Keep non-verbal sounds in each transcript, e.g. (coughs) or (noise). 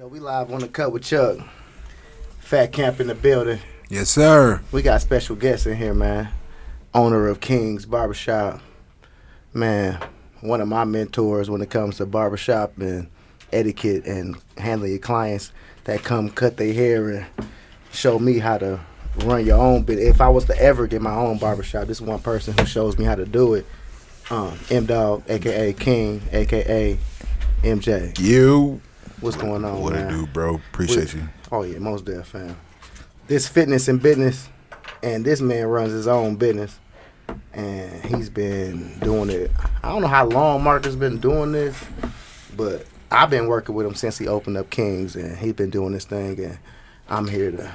Yo, we live on the cut with Chuck. Fat Camp in the building. Yes, sir. We got special guests in here, man. Owner of King's Barbershop. Man, one of my mentors when it comes to barbershop and etiquette and handling your clients that come cut their hair and show me how to run your own bit. If I was to ever get my own barbershop, this is one person who shows me how to do it. Um, M Dog, aka King, aka MJ. You. What's going on? Man? What man? it do, bro? Appreciate you. Oh yeah, most deaf fam. This fitness and business, and this man runs his own business, and he's been doing it. I don't know how long Marcus been doing this, but I've been working with him since he opened up Kings, and he's been doing this thing, and I'm here to,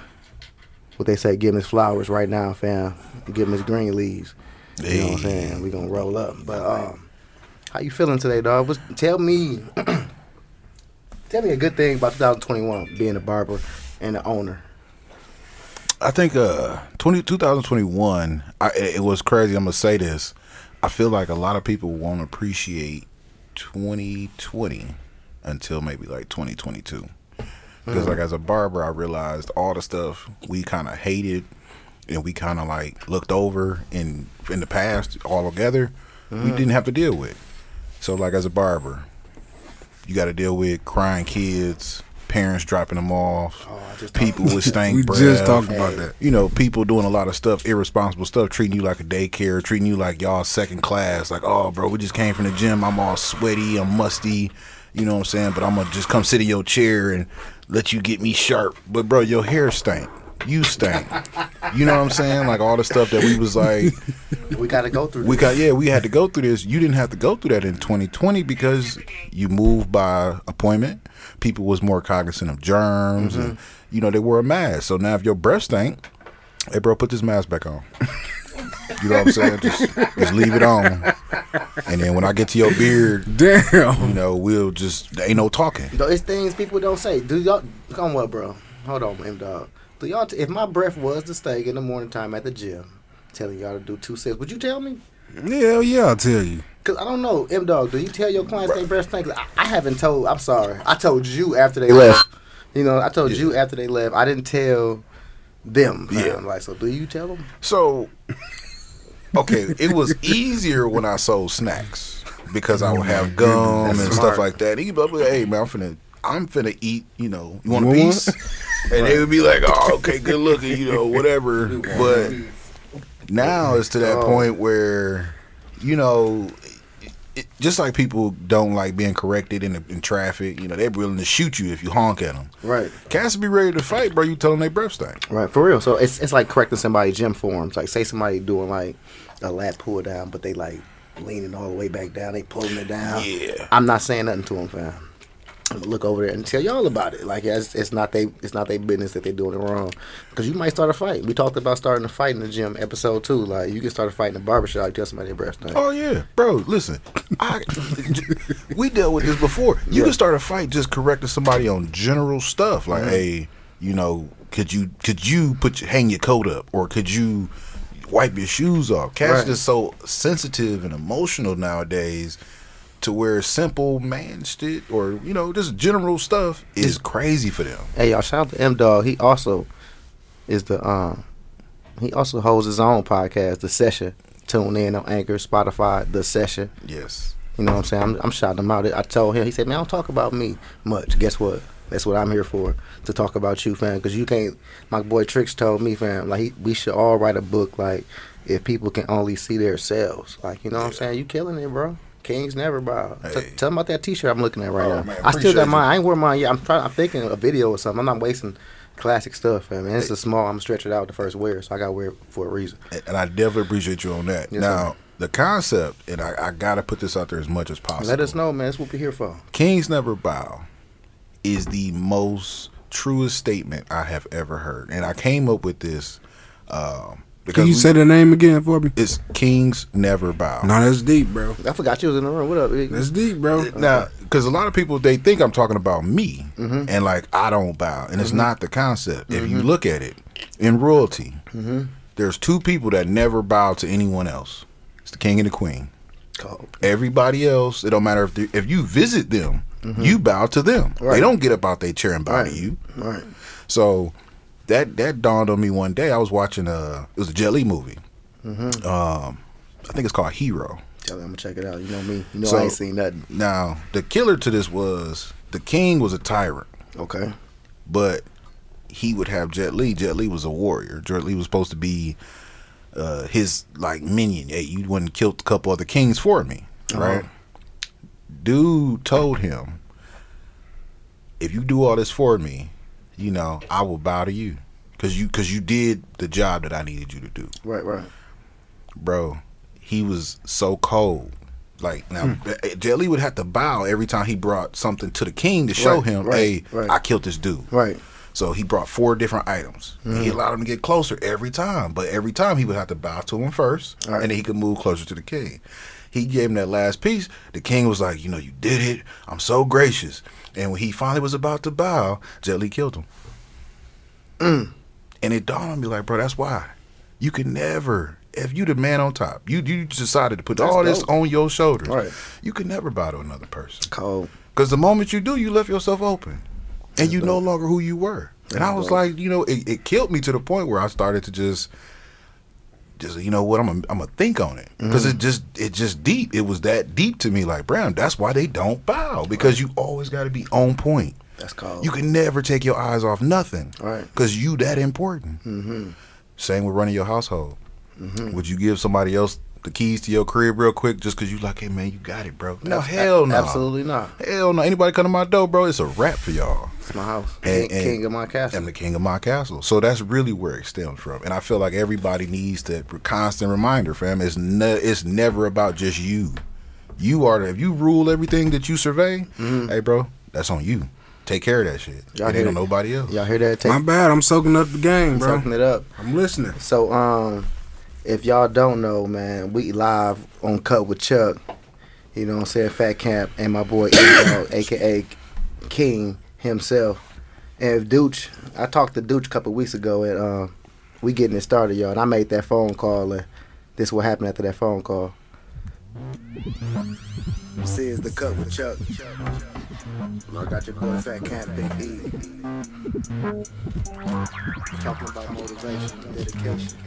what they say, give him his flowers right now, fam. Give him his green leaves. You know what I'm saying? We gonna roll up, but um, how you feeling today, dog? What's, tell me. (clears throat) Tell me a good thing about 2021 being a barber and an owner. I think uh 20, 2021, I, it was crazy. I'm going to say this. I feel like a lot of people won't appreciate 2020 until maybe like 2022. Because, like, as a barber, I realized all the stuff we kind of hated and we kind of like looked over in in the past all together, we didn't have to deal with. So, like, as a barber, you got to deal with crying kids, parents dropping them off, Oh, people with stank (laughs) We breath. just talked about that. You know, people doing a lot of stuff, irresponsible stuff, treating you like a daycare, treating you like y'all second class. Like, oh, bro, we just came from the gym. I'm all sweaty, I'm musty. You know what I'm saying? But I'm gonna just come sit in your chair and let you get me sharp. But bro, your hair stank. You stank. You know what I'm saying? Like all the stuff that we was like, We got to go through. we this. got yeah, we had to go through this. You didn't have to go through that in 2020 because you moved by appointment. People was more cognizant of germs, and mm-hmm. you know they wore a mask. So now if your breath stank, hey bro, put this mask back on. you know what I'm saying? Just just leave it on, and then when I get to your beard, damn, you know we'll just there ain't no talking. Though It's things people don't say. Do y'all come on, bro? Hold on, M dog. Do y'all? T- if my breath was to stink in the morning time at the gym, telling y'all to do two sets, would you tell me? Hell yeah, I'll tell you. Cause I don't know, M dog. Do you tell your clients they breath stink? I, I haven't told. I'm sorry. I told you after they left. You know, I told Yeah. you after they left. I didn't tell them. fam. Yeah. Like, so do you tell them? So, okay, it was easier when I sold snacks because I would have (laughs) gum That's and smart. stuff like that. He'd be like, "Hey man, I'm finna, I'm finna eat. You know, you want a piece?" (laughs) And they would be like, "Oh, okay, good looking. You know, whatever." (laughs) But now it's to that Oh. point where, you know. It, just like people don't like being corrected in, the, in traffic, you know, they're willing to shoot you if you honk at them. Right. Cats be ready to fight, bro. You tell them they breath stink. Right, for real. So it's it's like correcting somebody's gym forms. Like say somebody doing like a lat pull down, but they like leaning all the way back down. They pulling it down. Yeah. I'm not saying nothing to them, fam. Look over there and tell y'all about it. Like it's, it's not they it's not their business that they're doing it wrong. Because you might start a fight. We talked about starting a fight in the gym episode two. Like you can start a fight in the barbershop. Tell somebody their breath stink. Oh yeah, bro. Listen, I, we dealt with this before. You Yeah. can start a fight just correcting somebody on general stuff, like, Mhm. hey, you know, could you could you put your, hang your coat up, or could you wipe your shoes off? Cats Right. just so sensitive and emotional nowadays. To where simple man shit or you know just general stuff is crazy for them. Hey y'all, shout out to M Dog. He also is the um he also holds his own podcast, The Session. Tune in on Anchor, Spotify, The Session. Yes, You know what I'm saying? I'm, I'm shouting him out. I told him, he said, man, don't talk about me much. Guess what? That's what I'm here for, to talk about you, fam. Because you can't, my boy Tricks told me, fam, like, he, we should all write a book, like, if people can only see themselves. Like, you know what I'm saying? You killing it, bro. Kings never bow. T- tell them about that T-shirt I'm looking at right Oh, now. man, I still got mine. you. I ain't wear mine yet. I'm trying. I'm thinking a video or something. I'm not wasting classic stuff, fam. Man, it's a small. I'm gonna stretch it out the first wear, so I got to wear it for a reason. and and I definitely appreciate you on that. Yes, now, sir. the concept, and I, I gotta put this out there as much as possible. Let us know, man. That's what we're here for. Kings Never Bow is the most truest statement I have ever heard. And I came up with this um, because Can you we- say the name again for me? it's Kings Never Bow. No, that's deep, bro. I forgot you was in the room. What up? Big? That's deep, bro. Now, because a lot of people they think I'm talking about me, Mhm. and like I don't bow, and it's Mm-hmm. not the concept. If you look at it in royalty, Mm-hmm. there's two people that never bow to anyone else. It's the king and the queen. Cold. Everybody else, it don't matter if they, if you visit them, You bow to them. They don't get up out their chair and bow Right. to you. Right. So that that dawned on me one day. I was watching a it was a Jet Li movie. Mm-hmm. Um, I think it's called Hero. Tell me, I'm gonna check it out. You know me. You know So- I ain't seen nothing. Now the killer to this was the king was a tyrant, Okay. but he would have Jet Li. Jet Li was a warrior. Jet Li was supposed to be uh, his like minion. Hey, you and killed a couple other kings for me, right? Uh-huh. Dude told him, if you do all this for me, you know, I will bow to you. Cause you, cause you did the job that I needed you to do, Right. Right. bro. He was so cold. Like now, Hmm. Jet Li would have to bow every time he brought something to the king to show Right, him, right, "Hey, right. I killed this dude." Right. So he brought four different items. Mm-hmm. he allowed him to get closer every time, but every time he would have to bow to him first, right. and then he could move closer to the king. He gave him that last piece. The king was like, "You know, you did it. I'm so gracious." And when he finally was about to bow, Jet Li killed him. Mm. And it dawned on me, like, bro, that's why you can never. If you the man on top, you you decided to put That's all this on your shoulders. Right. You can never bow to another person. Cold. Because the moment you do, you left yourself open, and you no longer who you were. And I was dope. like, you know, it, it killed me to the point where I started to just, just you know what, I'm gonna I'm gonna think on it because Mm-hmm. it just it just deep. It was that deep to me. Like Brown, that's why they don't bow because you always got to be on point. That's called. You can never take your eyes off nothing, Right. Because you that important. Mm-hmm. Same with running your household. Mm-hmm. Would you give somebody else the keys to your crib real quick just because you like, hey man, you got it, bro? No, Abs- hell no, Absolutely not. Hell no. Anybody come to my door, bro, it's a wrap for y'all. It's my house. And- King, and- king of my castle. I'm the king of my castle. So that's really where it stems from. And I feel like everybody needs that constant reminder, fam. It's ne- it's never about just you. You are the, if you rule everything that you survey, hey bro, that's on you. Take care of that shit. Mm-hmm. Y'all it ain't on nobody else. Y'all hear that? Take, My bad. I'm soaking up the game, bro. soaking it up. I'm listening. So, um, if y'all don't know, man, we live on Cut with Chuck. You know what I'm saying? Fat Camp and my boy (coughs) Dog, aka King himself. And if Dooch, I talked to Dooch a couple weeks ago, and uh, we getting it started, y'all. And I made that phone call, and this what happened after that phone call. This is the Cut with Chuck. I got your boy Fat Camp Big E. Talking about motivation, dedication.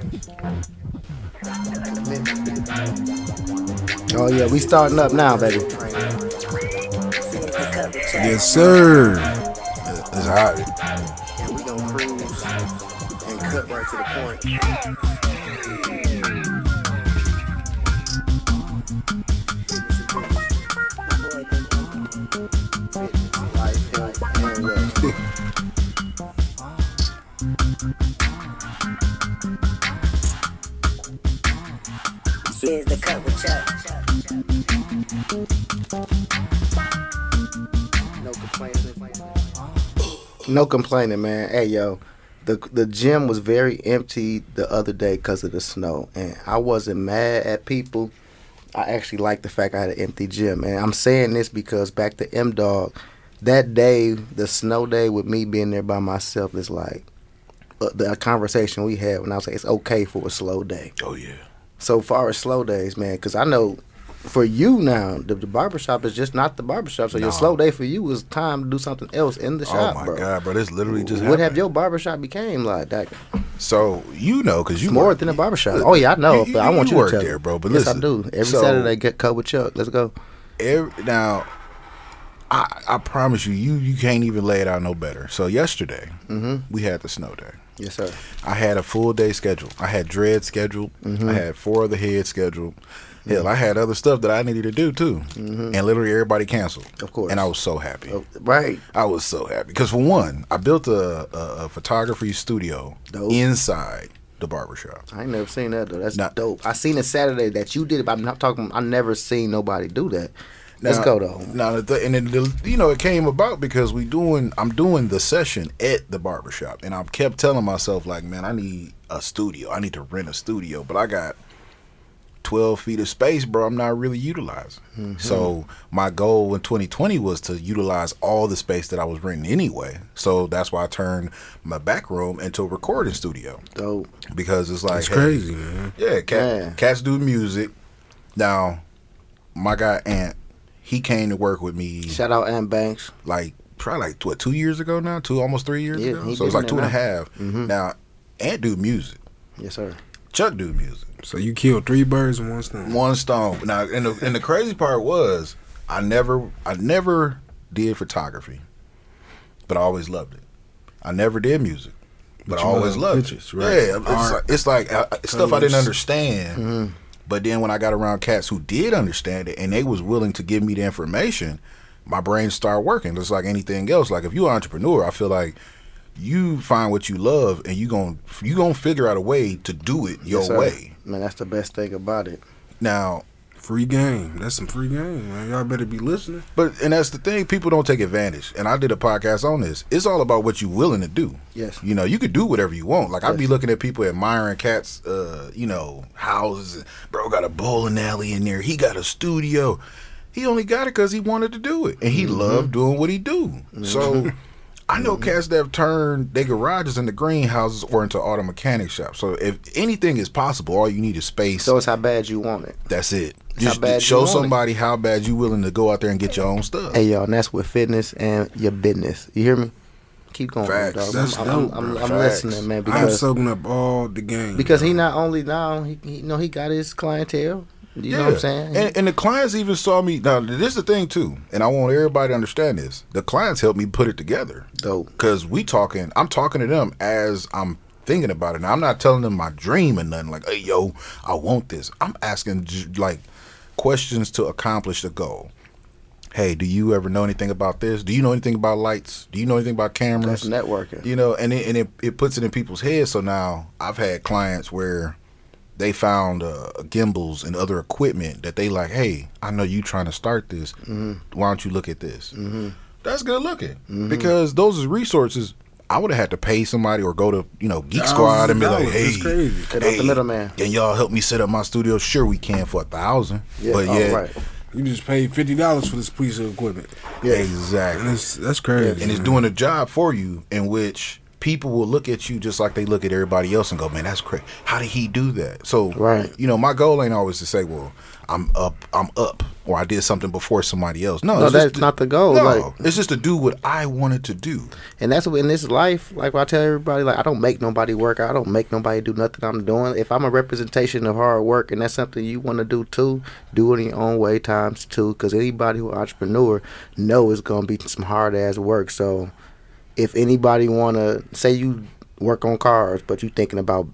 Oh yeah, we starting up now, baby. Yes, sir. It's hot. And we gonna cruise and cut right to the point. Here's the cut with Chuck. No complaining. No complaining, man. Hey, yo, the the gym was very empty the other day because of the snow, and I wasn't mad at people. I actually like the fact I had an empty gym, and I'm saying this because back to M Dog, that day, the snow day with me being there by myself is like uh, the conversation we had when I was like, it's okay for a slow day. Oh yeah. So far as slow days, man, because I know for you now, the, the barbershop is just not the barbershop. So No. your slow day for you is time to do something else in the shop, oh my bro. god, bro, this literally just what have happened. your barbershop became like? That So you know, because you more work- than a barbershop. Oh yeah, I know, You- but I want you you, work to tell there, bro, but yes, listen, I do. Every so- Saturday, get cut with Chuck. Let's go. Every, now, I I promise you, you you can't even lay it out no better. So yesterday, Mm-hmm. we had the snow day. Yes, sir. I had a full day schedule. I had dread scheduled. Mm-hmm. I had four other heads scheduled. Hell, I had other stuff that I needed to do too, and literally everybody canceled. Mm-hmm. Of course. and I was so happy. Oh, right. I was so happy because for one, I built a, a, a photography studio Dope. inside the barbershop. I ain't never seen that though. That's Nah. dope. I seen it Saturday that you did it, but I'm not talking. I never seen nobody do that. Let's go though. Now, the th- and then you know, it came about because we doing. I'm doing the session at the barbershop, and I kept telling myself like, man, I need a studio. I need to rent a studio, but I got 12 feet of space, bro. I'm not really utilizing. Mm-hmm. So my goal in 2020 was to utilize all the space that I was renting anyway. So that's why I turned my back room into a recording studio Dope. because it's like It's hey, crazy, man. yeah, cat, Yeah. cats do music. Now, my guy Ant, he came to work with me Shout out Ant Banks. like probably like what two years ago now, two almost three years Yeah, ago. So it's getting like two and a there half. Mhm. Now, Ant do music, Yes, sir. Chuck do music. So you killed three birds with one stone. One stone. Now, and the and the crazy part was, I never I never did photography, but I always loved it. I never did music, but, But I always love loved pictures, it. right? Yeah, it's Art, like, it's like uh, stuff I didn't colors. understand. Mhm. But then when I got around cats who did understand it and they was willing to give me the information, my brain started working. Just like anything else. Like if you're an entrepreneur, I feel like you find what you love and you gon' you gonna figure out a way to do it your Yes, way. Man, that's the best thing about it. Now, Free game. That's some free game, man. Y'all better be listening. but and that's the thing, people don't take advantage. And I did a podcast on this. It's all about what you're willing to do. Yes. You know, you could do whatever you want. Like I'd be looking at people admiring cats, uh, you know, houses. Bro got a bowling alley in there. He got a studio. He only got it because he wanted to do it, and he loved doing what he do. So. (laughs) I know mm-hmm. cats that have turned their garages into greenhouses or into auto mechanic shops. So if anything is possible, all you need is space. So it's how bad you want it. That's it. It's how Just bad you show want it. somebody how bad you willing to go out there and get your own stuff. Hey, y'all, and that's with fitness and your business. You hear me? Keep going, Facts. dog. That's I'm, dope, I'm, I'm, bro. I'm listening, man, I'm soaking up all the game. because he not only now he, he you know he got his clientele. You know what I'm saying? And, and the clients even saw me. Now, this is the thing too, and I want everybody to understand this. The clients helped me put it together Dope. because we talking. I'm talking to them as I'm thinking about it. Now, I'm not telling them my dream and nothing like, "Hey, yo, I want this." I'm asking like questions to accomplish the goal. Hey, do you ever know anything about this? Do you know anything about lights? Do you know anything about cameras? That's networking. You know, and it, and it, it puts it in people's heads. So now I've had clients where they found uh, gimbals and other equipment that they like. Hey, I know you trying to start this. Mm-hmm. Why don't you look at this? That's good looking because those is resources. I would have had to pay somebody or go to you know Geek Thousands Squad of and be like, dollars. hey, That's crazy. Cut out the middleman. Can y'all help me set up my studio? Sure, we can for a thousand. Yeah, but all yeah, right. You just paid fifty dollars for this piece of equipment, Yeah. exactly. and it's that's crazy. and it's doing a job for you in which people will look at you just like they look at everybody else and go, man, that's crazy. How did he do that? So, Right. you know, my goal ain't always to say, well, I'm up, I'm up, or I did something before somebody else. No, No, it's that's to- not the goal, No, like- it's just to do what I wanted to do. And that's what in this life, like I tell everybody, like I don't make nobody work. I don't make nobody do nothing I'm doing. If I'm a representation of hard work and that's something you want to do too, do it in your own way times two. Because anybody who entrepreneur know it's gonna be some hard ass work. So if anybody wanna say you work on cars, but you thinking about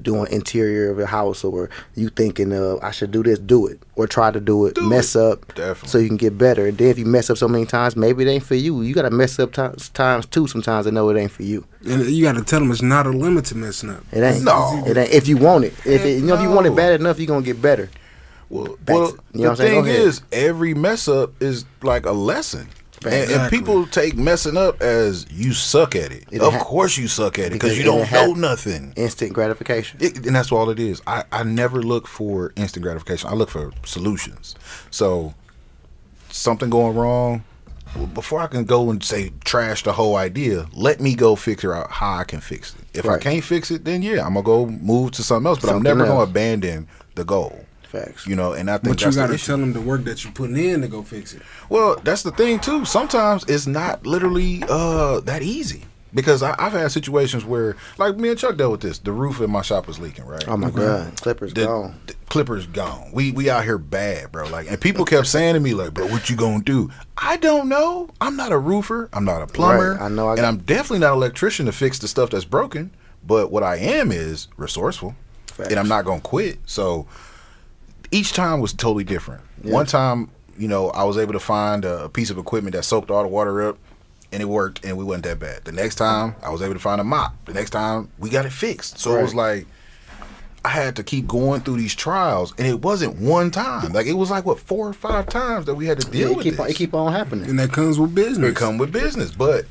doing interior of a house or you thinking of I should do this, do it or try to do it, Do mess it. up Definitely. so you can get better. And then if you mess up so many times, maybe it ain't for you. You gotta mess up times times too. Sometimes to know it ain't for you. and you got to tell them it's not a limit to messing up. It ain't. No. It ain't. If you want it, if it, you know if you want it bad enough, you're gonna get better. Well, Back well to- you know what the thing is, every mess up is like a lesson. And, and people take messing up as you suck at it. It of ha- course you suck at it Because you don't know nothing. Instant gratification. It, and that's all it is. I, I never look for instant gratification. I look for solutions. So something going wrong, well, before I can go and say trash the whole idea, let me go figure out how I can fix it. If I can't fix it, then yeah, I'm gonna go move to something else. But I'm Something never gonna abandon the goal. Facts. You know, and I think But you got to tell them the work that you're putting in to go fix it. Well, that's the thing too. Sometimes it's not literally uh that easy. Because I, I've had situations where, like me and Chuck dealt with this. The roof in my shop was leaking, right? Oh my god, Clippers the, gone. the Clippers gone. We we out here bad, bro. Like, and people kept saying to me, like, bro, what you gonna do? I don't know. I'm not a roofer. I'm not a plumber. Right, I know I and got- I'm definitely not an electrician to fix the stuff that's broken. But what I am is resourceful, Facts. and I'm not gonna quit. So each time was totally different. Yeah. One time, you know, I was able to find a piece of equipment that soaked all the water up. And it worked, and we wasn't that bad. The next time, I was able to find a mop. The next time, we got it fixed. So it was like, I had to keep going through these trials, and it wasn't one time. Like it was like what four or five times that we had to Yeah, deal it with keep this. on, it keep on happening. And that comes with business. It come with business, but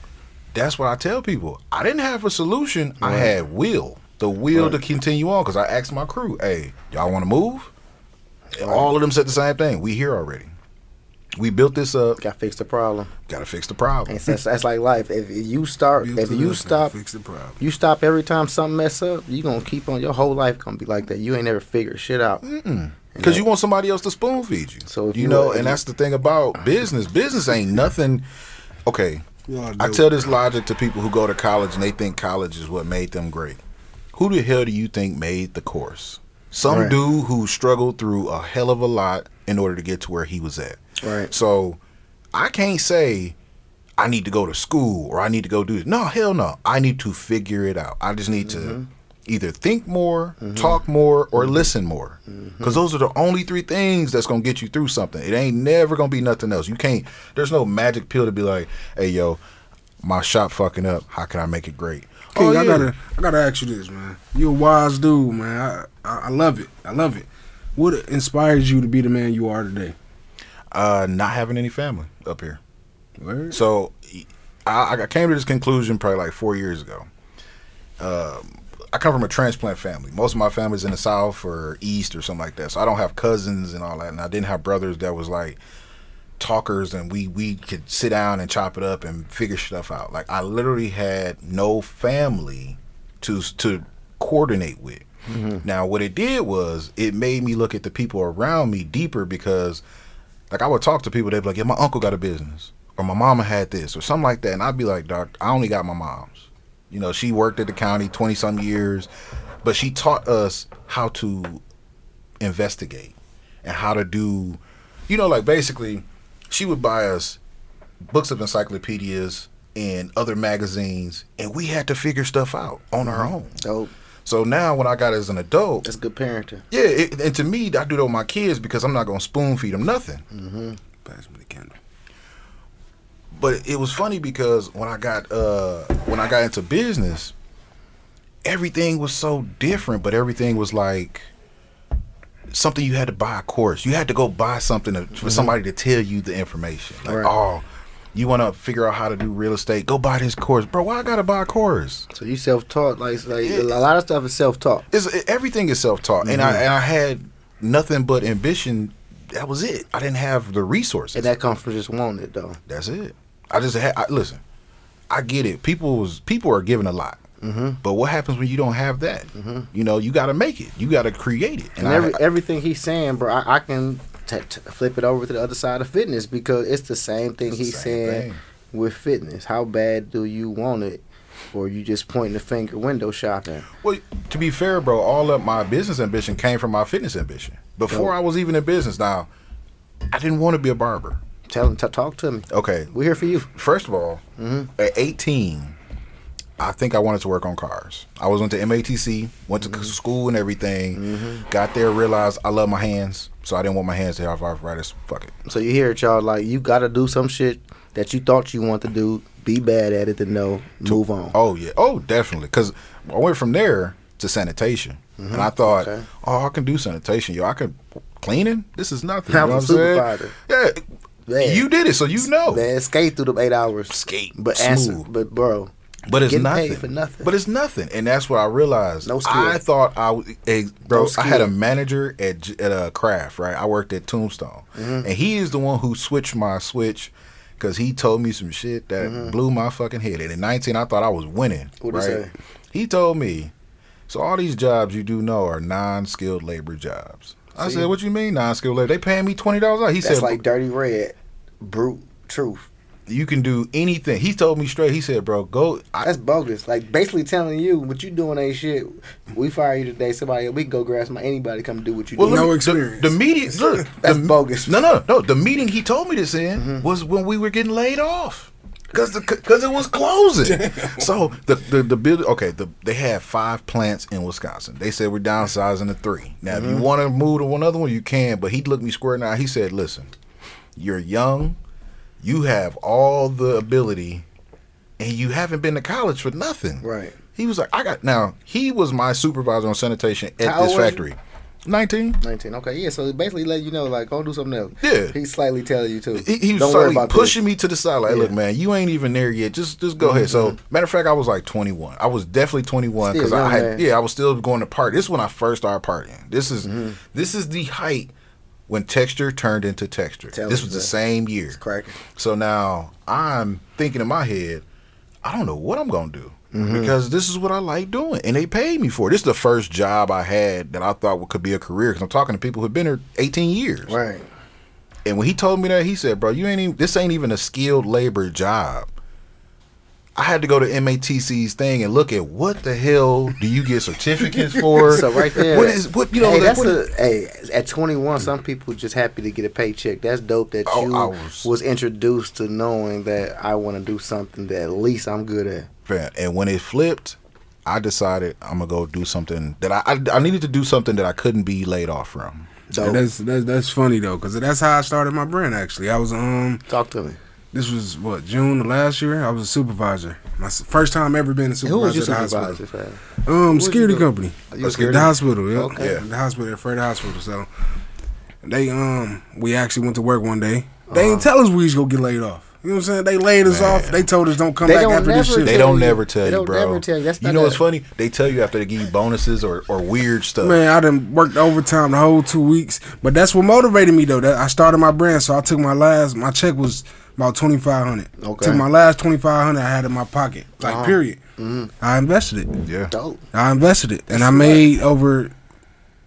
that's what I tell people. I didn't have a solution. I had will, the will Right. to continue on. Because I asked my crew, "Hey, y'all want to move?" And All of them said the same thing. We here already. We built this up. Got to fix the problem. Got to fix the problem. And that's, that's like life. If you start, Built if you stop, fix the problem. you stop every time something mess up, you gonna keep on. Your whole life gonna be like that. You ain't never figured shit out. Because you want somebody else to spoon feed you. So if you you- know, if and you- that's the thing about business. Business ain't nothing. Okay, You oughta I tell this logic to people who go to college and they think college is what made them great. Who the hell do you think made the course? Some Right. dude who struggled through a hell of a lot in order to get to where he was at. Right. So I can't say I need to go to school or I need to go do this. No, hell no. I need to figure it out. I just need to mm-hmm. either think more, mm-hmm. talk more, or mm-hmm. listen more. Because those are the only three things that's going to get you through something. It ain't never going to be nothing else. You can't, there's no magic pill to be like, hey, yo, my shop fucking up. How can I make it great? King, oh, I gotta, I gotta ask you this, man. You're a wise dude, man. I, I, I love it. I love it. What inspires you to be the man you are today? uh, not having any family up here. Word? So I, I came to this conclusion probably like four years ago. Um, I come from a transplant family. Most of my family's in the South or East or something like that. So I don't have cousins and all that. And I didn't have brothers that was like talkers and we, we could sit down and chop it up and figure stuff out. Like I literally had no family to to coordinate with. Mm-hmm. Now what it did was it made me look at the people around me deeper because like I would talk to people, they'd be like, "Yeah, my uncle got a business, or my mama had this, or something like that," and I'd be like, "Doc, I only got my mom's. You know, she worked at the county twenty some years, but she taught us how to investigate and how to do, you know, like basically, she would buy us books of encyclopedias and other magazines, and we had to figure stuff out on our own. Dope. So now, when I got as an adult, That's a good parenting. yeah, it, and to me, I do that with my kids because I'm not gonna spoon feed them nothing. Pass me the candle. But it was funny because when I got uh when I got into business, everything was so different, but everything was like something you had to buy a course. You had to go buy something to, for mm-hmm. somebody to tell you the information. Like, Right. oh, you want to figure out how to do real estate? Go buy this course, bro. Why I gotta buy a course? So you self taught, like, like Yeah. a lot of stuff is self taught. It's everything is self taught, and I mm-hmm. and I had nothing but ambition. That was it. I didn't have the resources. And that comes from just wanting it though. That's it. I just had. I, listen, I get it. People was people are giving a lot, Mm-hmm. but what happens when you don't have that? You know, you got to make it. You got to create it. And I- every I- everything he's saying, bro, I, I can t- t- flip it over to the other side of fitness because it's the same thing he's same saying thing. with fitness. How bad do you want it, or you just pointing the finger window shopping? well, to be fair, bro, all of my business ambition came from my fitness ambition. Before. I was even in business, now I didn't want to be a barber. Tell him, t- talk to me. Okay, We're here for you. First of all, at 18, I think I wanted to work on cars. I was went to MATC, went to mm-hmm. school and everything. Mm-hmm. Got there, realized I love my hands, so I didn't want my hands to have arthritis. Fuck it. So you hear it, y'all. Like you got to do some shit that you thought you want to do. Be bad at it, then no, move on. Oh yeah. Oh, definitely. Because I went from there to sanitation, mm-hmm. and I thought, Okay. oh, I can do sanitation. Yo, I can cleaning. This is nothing. I'm you know a supervisor. Yeah. Man. You did it, so you know. Man, skate through the eight hours. Skate but answer, smooth. but bro, But it's nothing. for nothing. But it's nothing, and that's what I realized. No skill. I thought I, was- eh, bro. No I had a manager at at a Kraft, right? I worked at Tombstone, Mm-hmm. and he is the one who switched my switch because he told me some shit that blew my fucking head. And at 19, I thought I was winning. Mm-hmm. He right? say? He told me, so all these jobs you do know are non-skilled labor jobs. I said, what you mean non-skilled labor? They paying me twenty dollars. He that's said, like dirty red, brute truth. You can do anything. He told me straight. He said, bro, go. I, That's bogus. Like basically telling you what you doing ain't shit. We fire you today. Somebody we can go grab somebody. Anybody come do what you Well, do. No me- the- experience. The, meeting, (laughs) look, That's the, bogus. No, no, no. The meeting he told me this in mm-hmm. was when we were getting laid off because because it was closing. (laughs) so the the the build okay. The, they had five plants in Wisconsin. They said we're downsizing to three. Now, if you mm-hmm. want to move to one other one, you can. But he looked me square in the eye. He said, "Listen, you're young. You have all the ability." And you haven't been to college for nothing. Right. He was like, I got now. He was my supervisor on sanitation at How this factory. Nineteen. Nineteen. Okay, yeah. So basically, let you know, like, go do something else. Yeah. He's slightly telling you too. He, he was Don't worry about pushing this. me to the side. Like, look, Yeah. Mm-hmm. man, you ain't even there yet. Just, just go ahead. So, matter of fact, I was like 21. I was definitely 21 because I had, man. yeah, I was still going to party. This is when I first started partying. This is, Mm-hmm. this is the height when texture turned into texture. Tell this was the same year. So now I'm thinking in my head, I don't know what I'm gonna do Mm-hmm. because this is what I like doing, and they paid me for it. This is the first job I had that I thought could be a career. Because I'm talking to people who've been here 18 years. Right. And when he told me that, he said, "Bro, you ain't even. This ain't even a skilled labor job." I had to go to MATC's thing and look at what the hell do you get certificates (laughs) for? So right there, what is what you know? Hey, like, that's what a hey. At 21, some people just happy to get a paycheck. That's dope. That Oh, you was, was- introduced to knowing that I want to do something that at least I'm good at. Fam, And when it flipped, I decided I'm gonna go do something that I, I I needed to do something that I couldn't be laid off from. Dope. And that's that's that's funny though, cause that's how I started my brand. Actually, I was um, Talk to me. This was what June of last year. I was a supervisor. My first time ever being a supervisor. Who was your at the hospital. supervisor? fam? Um, was security you company. You was At the hospital. Yeah. Okay. Yeah. The hospital, at Fred Hospital. So they um, we actually went to work one day. They didn't tell us we was gonna get laid off. You know what I'm saying? They laid us Man. off. They told us don't come They back don't after this shit. They don't never tell They you, don't bro. never tell you. That's you not know what's funny? They tell you after they give you bonuses or, or weird stuff. Man, I done worked overtime the whole two weeks, but that's what motivated me though. That I started my brand, so I took my last. My check was about twenty five hundred. Okay. Took my last twenty five hundred I had in my pocket, like Uh-huh. period. Mm-hmm. I invested it. Yeah. Dope. I invested it, and That's I made over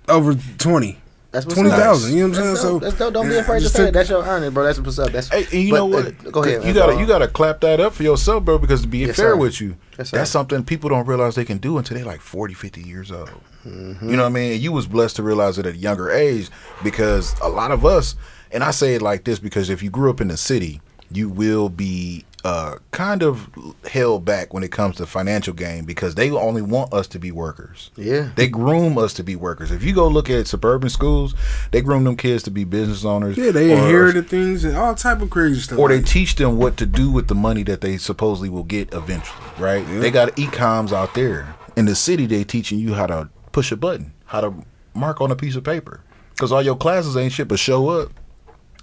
over twenty. That's what's Twenty up. You know what I'm That's saying? dope. So that's dope. Don't be afraid to say it. took- That's your earning, bro. That's what's up. That's Hey, and you but, know what? uh, go ahead. You gotta Go you gotta clap that up for yourself, bro. Because to be Yes, fair sir. with you, Yes, that's something people don't realize they can do until they're like 40, 50 years old. Mm-hmm. You know what I mean? You was blessed to realize it at a younger age because a lot of us, and I say it like this because if you grew up in the city, you will be uh, kind of held back when it comes to financial gain because they only want us to be workers. Yeah. They groom us to be workers. If you go look at suburban schools, they groom them kids to be business owners. Yeah, they inherited things and all type of crazy stuff. or they teach them what to do with the money that they supposedly will get eventually, right? They got ecoms out there in the city. They teaching you how to push a button, how to mark on a piece of paper, because all your classes ain't shit but show up,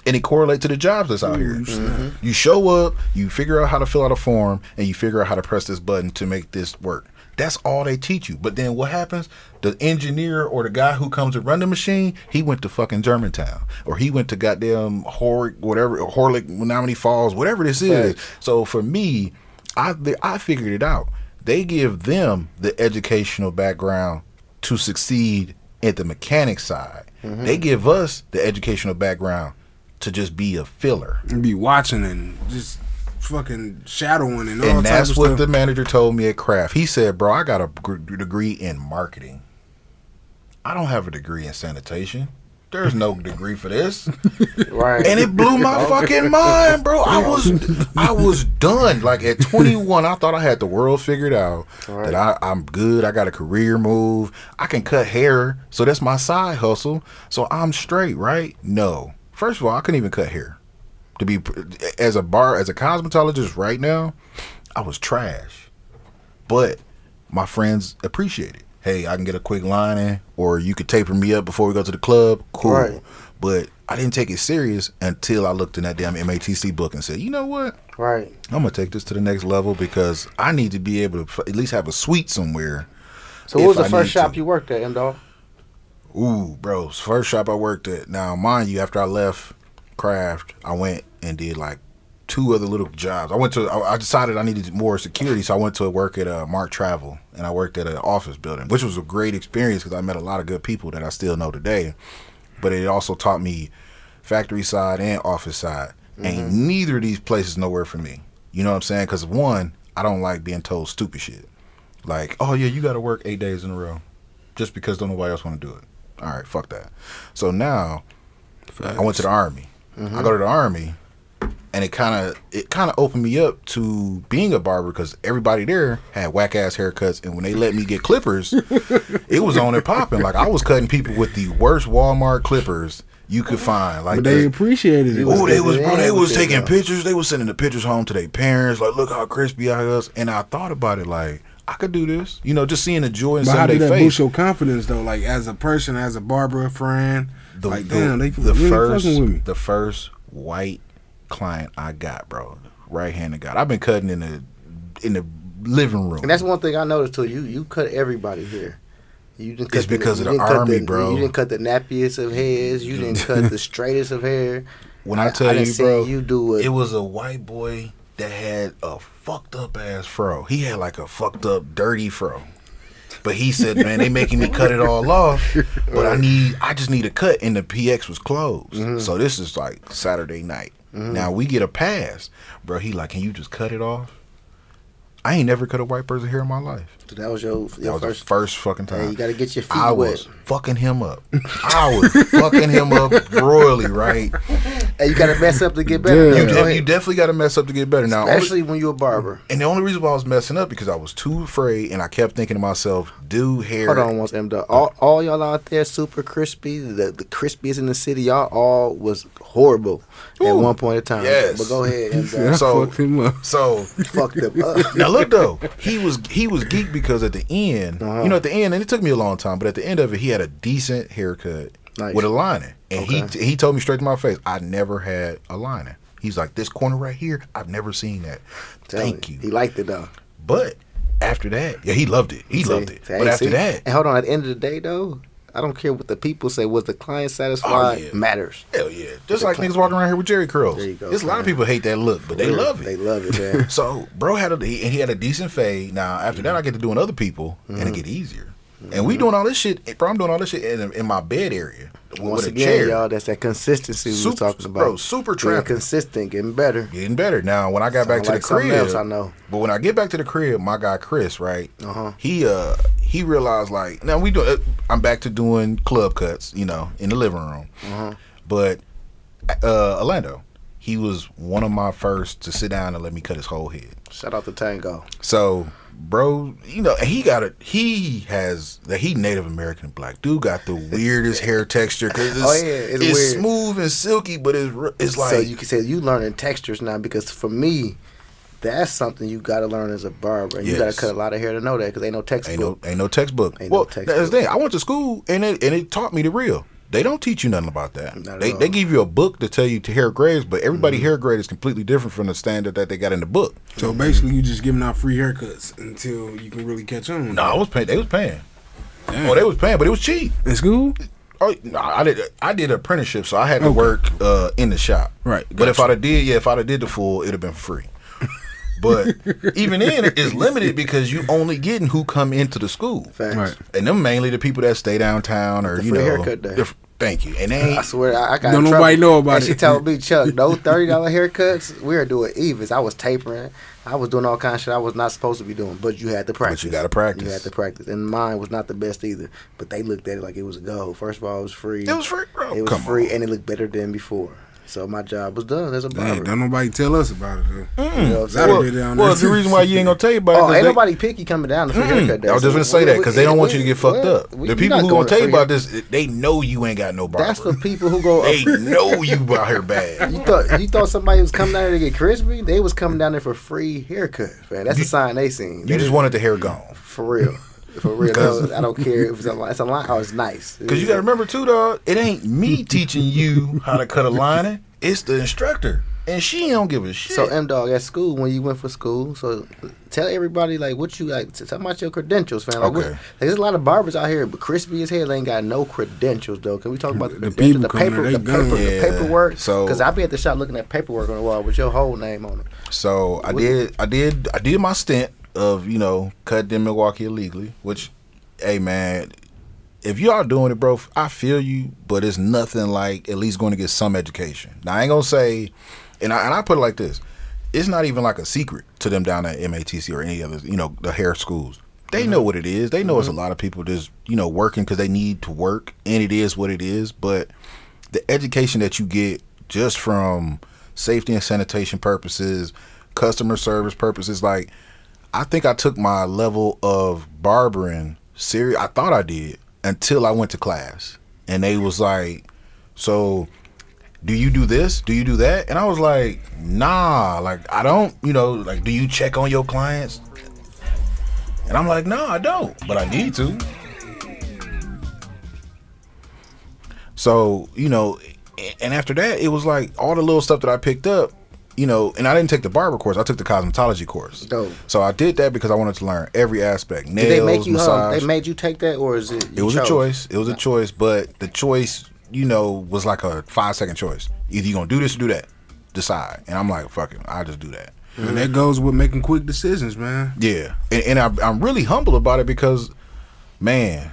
and it correlates to the jobs that's out here. Mm-hmm. You show up, you figure out how to fill out a form, and you figure out how to press this button to make this work. That's all they teach you. But then what happens? The engineer or the guy who comes to run the machine, he went to fucking Germantown, or he went to goddamn Horick, whatever Horlick, Menomonee Falls, whatever this is. Facts. So for me, I I figured it out. They give them the educational background to succeed at the mechanic side. Mm-hmm. They give us the educational background to just be a filler. and be watching and just fucking shadowing and all and that's of what stuff. the manager told me at Kraft. He said, "Bro, I got a gr- degree in marketing. I don't have a degree in sanitation. There's no degree for this." (laughs) Right. and it blew my fucking (laughs) mind, bro. I was I was done. Like at 21, I thought I had the world figured out. Right. That I, I'm good. I got a career move. I can cut hair, so that's my side hustle. So I'm straight, right? No. First of all, I couldn't even cut hair. To be as a bar as a cosmetologist right now, I was trash. But my friends appreciate it. Hey, I can get a quick line in, or you could taper me up before we go to the club. Cool. Right. But I didn't take it serious until I looked in that damn MATC book and said, you know what? right. I'm gonna take this to the next level because I need to be able to f- at least have a suite somewhere. So, what was the I first shop to. you worked at, M Dog? Ooh, bro, first shop I worked at. Now, mind you, after I left Kraft, I went and did like two other little jobs. I went to. I decided I needed more security, so I went to work at uh, Mark Travel, and I worked at an office building, which was a great experience because I met a lot of good people that I still know today. But it also taught me factory side and office side. Ain't neither of these places nowhere for me. You know what I'm saying? Because one, I don't like being told stupid shit. Like, oh yeah, you got to work eight days in a row, just because don't nobody else want to do it. All right, fuck that. So now, I went to the army. I mm-hmm. go to the army, and it kind of it kind of opened me up to being a barber because everybody there had whack ass haircuts, and when they let me get clippers, (laughs) it was on and popping. Like I was cutting people with the worst Walmart clippers you could find. Like but they appreciated it. Oh, they was bro. They was taking pictures. They was sending the pictures home to their parents. Like, look how crispy I was. And I thought about it. Like, I could do this. You know, just seeing the joy in But some how did that face. boost your confidence though? Like as a person, as a barber, friend. the, like the, damn, they the really first fucking with me. the first white client I got, bro, right handed guy. I've been cutting in the in the living room. And that's one thing I noticed too. You you cut everybody here. You didn't It's cut because you of the didn't cut army, bro. You didn't cut the nappiest of hairs. You didn't cut the (laughs) straightest of hair. When I, tell done you, bro, you do it. it was a white boy that had a fucked up ass fro. He had like a fucked up, dirty fro. But he said, "Man, they making me cut it all off, but I need, I just need a cut." And the PX was closed, Mm-hmm. so this is like Saturday night. Now we get a pass, bro. He like, "Can you just cut it off?" I ain't never cut a white person hair in my life. So that was your, That your was first. the first fucking time. Hey, you gotta get your feet I wet. was fucking him up. I was fucking him up (laughs) royally, right? Hey, you gotta mess up to get better. Yeah. You, de- you definitely got to mess up to get better. Now, only- Especially when you're a barber. and the only reason why I was messing up because I was too afraid, and I kept thinking to myself, "Do hair." Hold on, once M Dog. All, all y'all out there, super crispy, the the crispiest in the city. Y'all all was horrible at one point in time. yes. But go ahead, (laughs) M I Dog. So- fucked him up. So Fucked them up. (laughs) now look though, he was he was geek because at the end, Uh-huh. you know, at the end, and it took me a long time, but at the end of it, he had a decent haircut Nice. with a lining, and Okay. he he told me straight to my face, I never had a lining. He's like, this corner right here, I've never seen that. Tell Thank me. you. He liked it though. But after that, yeah, he loved it. He See? loved it. See, But after see? that, and hold on. At the end of the day, though, I don't care what the people say. Was the client satisfied? Oh, yeah. Matters. hell yeah, just like niggas walking around here with Jheri curls. There you go, There's a lot of people hate that look, but they Real. love it. They love it, man. (laughs) So, bro had a he, and he had a decent fade. Now, after that, I get to doing other people, and Mm-hmm. it get easier. And we doing all this shit, bro. I'm doing all this shit in, in my bed area Once a again, chair. y'all, that's that consistency we Super- was talking about. bro, super Being consistent, getting better. Getting better now. When I got back to like the crib, else I know. but when I get back to the crib, my guy Chris, right? Uh-huh. He uh he realized like now we do. uh, I'm back to doing club cuts, you know, in the living room. Uh-huh. But uh Orlando, he was one of my first to sit down and let me cut his whole head. Shout out to Tango. So, bro, you know, he got it. He has the he Native American black dude got the weirdest hair texture because oh, it's, Oh, yeah, it's it's weird. smooth and silky, but it's it's like so you can say you learning textures now because for me, that's something you got to learn as a barber. And You got to cut a lot of hair to know that because ain't no textbook. ain't no ain't no textbook. Ain't no well, textbook. that's the thing. I went to school and it and it taught me the real. They don't teach you nothing about that. Not They they give you a book to tell you to hair grades, but everybody Mm-hmm. hair grade is completely different from the standard that they got in the book. So basically, you just giving out free haircuts until you can really catch on. No, I was paying. They was paying. Damn. Oh, they was paying, but it was cheap. in school. Oh, no, I did. I did apprenticeship, so I had to Okay. work uh, in the shop. Right, But if. I'd did, yeah, if I'd did the full, it'd have been free. But even then, it's limited because you only getting who come into the school, Facts. Right. and them mainly the people that stay downtown or The you free know. haircut day. the thank you, and they. I swear, I, I got. Don't nobody trouble. know about and She told me, Chuck, no (laughs) thirty dollar haircuts. We were doing evens. I was tapering. I was doing all kinds of shit I was not supposed to be doing. But you had to practice. you gotta practice. You had to practice. And mine was not the best either. But they looked at it like it was a go. First of all, it was free. It was free, bro. It was Come free, on. and it looked better than before. So my job was done as a barber. Dang, don't nobody tell us about it. Though. Mm. You know what I'm That'd saying? Well, be down well, the reason why you ain't gonna tell you about it, Oh, 'cause ain't they- nobody picky coming down for haircut day. I was just gonna say we- that because they don't want you to get fucked what? up. We- The people who going gonna tell you about this, they know you ain't got no barber. That's for people who go. (laughs) they know you out here bad. You thought you thought somebody was coming down there to get crispy? They was coming down there for free haircut, man. That's a sign they seen. They You just wanted the hair gone. for real, for real. Because- No, I don't care if it's a line. It's a line. Oh, it's nice. Because you got to remember too, dog. It ain't me teaching you how to cut a lining. It's the instructor, and she don't give a shit. So M Dog at school when you went for school, so tell everybody like what you like. Tell about your credentials, fam. Like, what- Okay. like, there's a lot of barbers out here, but crispy as hell ain't got no credentials though. Can we talk about the, The credentials, people the paper, the they done. paper, the Yeah. paperwork? So- because I be at the shop looking at paperwork on the wall with your whole name on it. So I did, I did, I did my stint of you know cut in Milwaukee illegally. Which, hey man, if y'all doing it, bro, I feel you, but it's nothing like at least going to get some education. Now I ain't gonna say, and I and I put it like this: it's not even like a secret to them down at MATC or any other, you know, the hair schools. They know mm-hmm. what it is. They know it's a mm-hmm. lot of people just you know working because they need to work, and it is what it is. But the education that you get just from safety and sanitation purposes, customer service purposes, like I think I took my level of barbering serious. I thought I did until I went to class, and they was like, "So, do you do this? Do you do that?" And I was like, "Nah, like I don't. You know, like do you check on your clients?" And I'm like, "No, I don't, but I need to." So, you know, and after that, it was like all the little stuff that I picked up, you know, and I didn't take the barber course. I took the cosmetology course. Dope. So I did that because I wanted to learn every aspect. Nails, Did they make you? massage. Um, they made you take that, or is it? it was chose? a choice. It was a choice, but the choice, you know, was like a five second choice. Either you gonna do this or do that. Decide. And I'm like, fuck it, I just do that. And that goes with making quick decisions, man. Yeah, and, and I, I'm really humble about it because, man,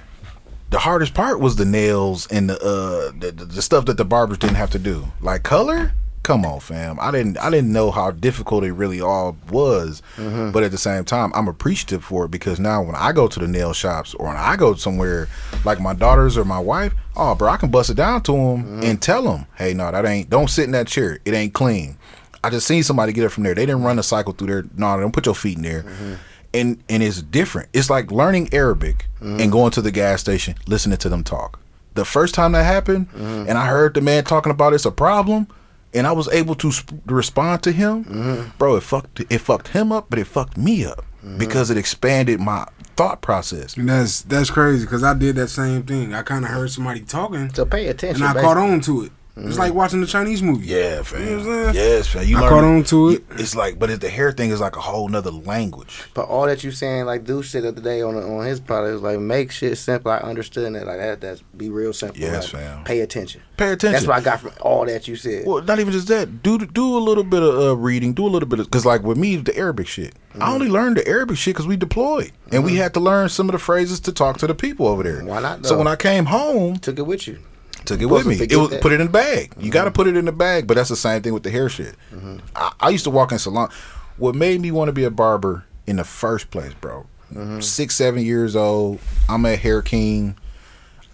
the hardest part was the nails and the uh the, the, the stuff that the barbers didn't have to do, like color. Come on, fam. I didn't I didn't know how difficult it really all was, mm-hmm. but at the same time, I'm appreciative for it because now when I go to the nail shops or when I go somewhere like my daughters or my wife, oh, bro, I can bust it down to them mm-hmm. and tell them, hey, no, that ain't. Don't sit in that chair. It ain't clean. I just seen somebody get it from there. They didn't run a cycle through there. No, don't put your feet in there. Mm-hmm. And and it's different. It's like learning Arabic and going to the gas station, listening to them talk. The first time that happened, and I heard the man talking about it's a problem, and I was able to sp- respond to him, mm-hmm. bro. It fucked it fucked him up, but it fucked me up mm-hmm. because it expanded my thought process. And that's that's crazy because I did that same thing. I kind of heard somebody talking, So pay attention. and I basically. caught on to it. It's like watching the Chinese movie. Yeah, fam. You know what I'm saying? yes, fam. You I learn caught on to it. It's like, but it, the hair thing is like a whole nother language. But all that you saying, like Dude said the other day on on his product, was like make shit simple. I understood that. Like that. That's be real simple. Yes, like, fam. Pay attention. Pay attention. That's what I got from all that you said. Well, not even just that. Do do a little bit of uh, reading. Do a little bit of because, like with me, the Arabic shit. Mm-hmm. I only learned the Arabic shit because we deployed and we had to learn some of the phrases to talk to the people over there. Why not, So when I came home, Took it with you. Took it with me. It was that. Mm-hmm. put it in the bag. You got to put it in the bag. But that's the same thing with the hair shit. I, I used to walk in salon. What made me want to be a barber in the first place, bro? Mm-hmm. Six, seven years old. I'm a Hair King.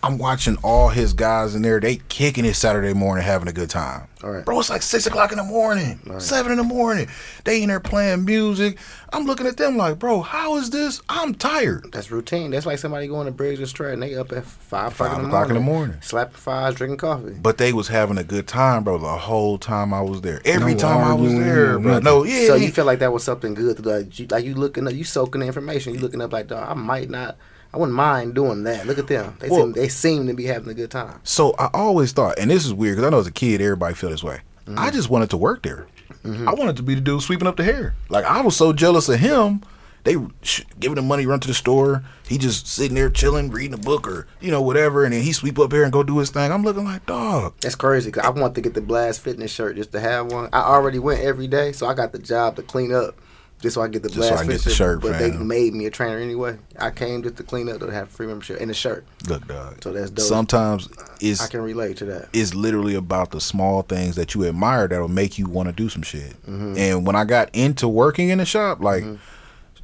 I'm watching all his guys in there. They kicking it Saturday morning, having a good time. All right. Bro, it's like six o'clock in the morning, seven in the morning. They in there playing music. I'm looking at them like, bro, how is this? I'm tired. That's routine. That's like somebody going to Briggs and Stratton. They up at five, o'clock, Five in the o'clock in the morning, slapping fives, drinking coffee. But they was having a good time, bro, the whole time I was there. Every No time I was there, bro. No, yeah. so you feel like that was something good like you, like you looking up, you soaking the information. You looking up like, dog, I might not, I wouldn't mind doing that. Look at them. They Well- seem, they seem to be having a good time. So I always thought, and this is weird because I know as a kid everybody felt this way. Mm-hmm. I just wanted to work there. I wanted to be the dude sweeping up the hair. Like I was so jealous of him. They sh- giving him money, run to the store. He just sitting there chilling, reading a book or you know whatever, and then he sweep up here and go do his thing. I'm looking like dog. That's crazy. Cause I want to get the Blast Fitness shirt just to have one. I already went every day, so I got the job to clean up. Just so I get the Just so Blast I get the shirt, But they made me a trainer anyway. I came just to clean up to have a free membership and a shirt. Look, dog. So that's dope. Sometimes I can relate to that. it's literally about the small things that you admire that'll make you want to do some shit. Mm-hmm. And when I got into working in the shop, like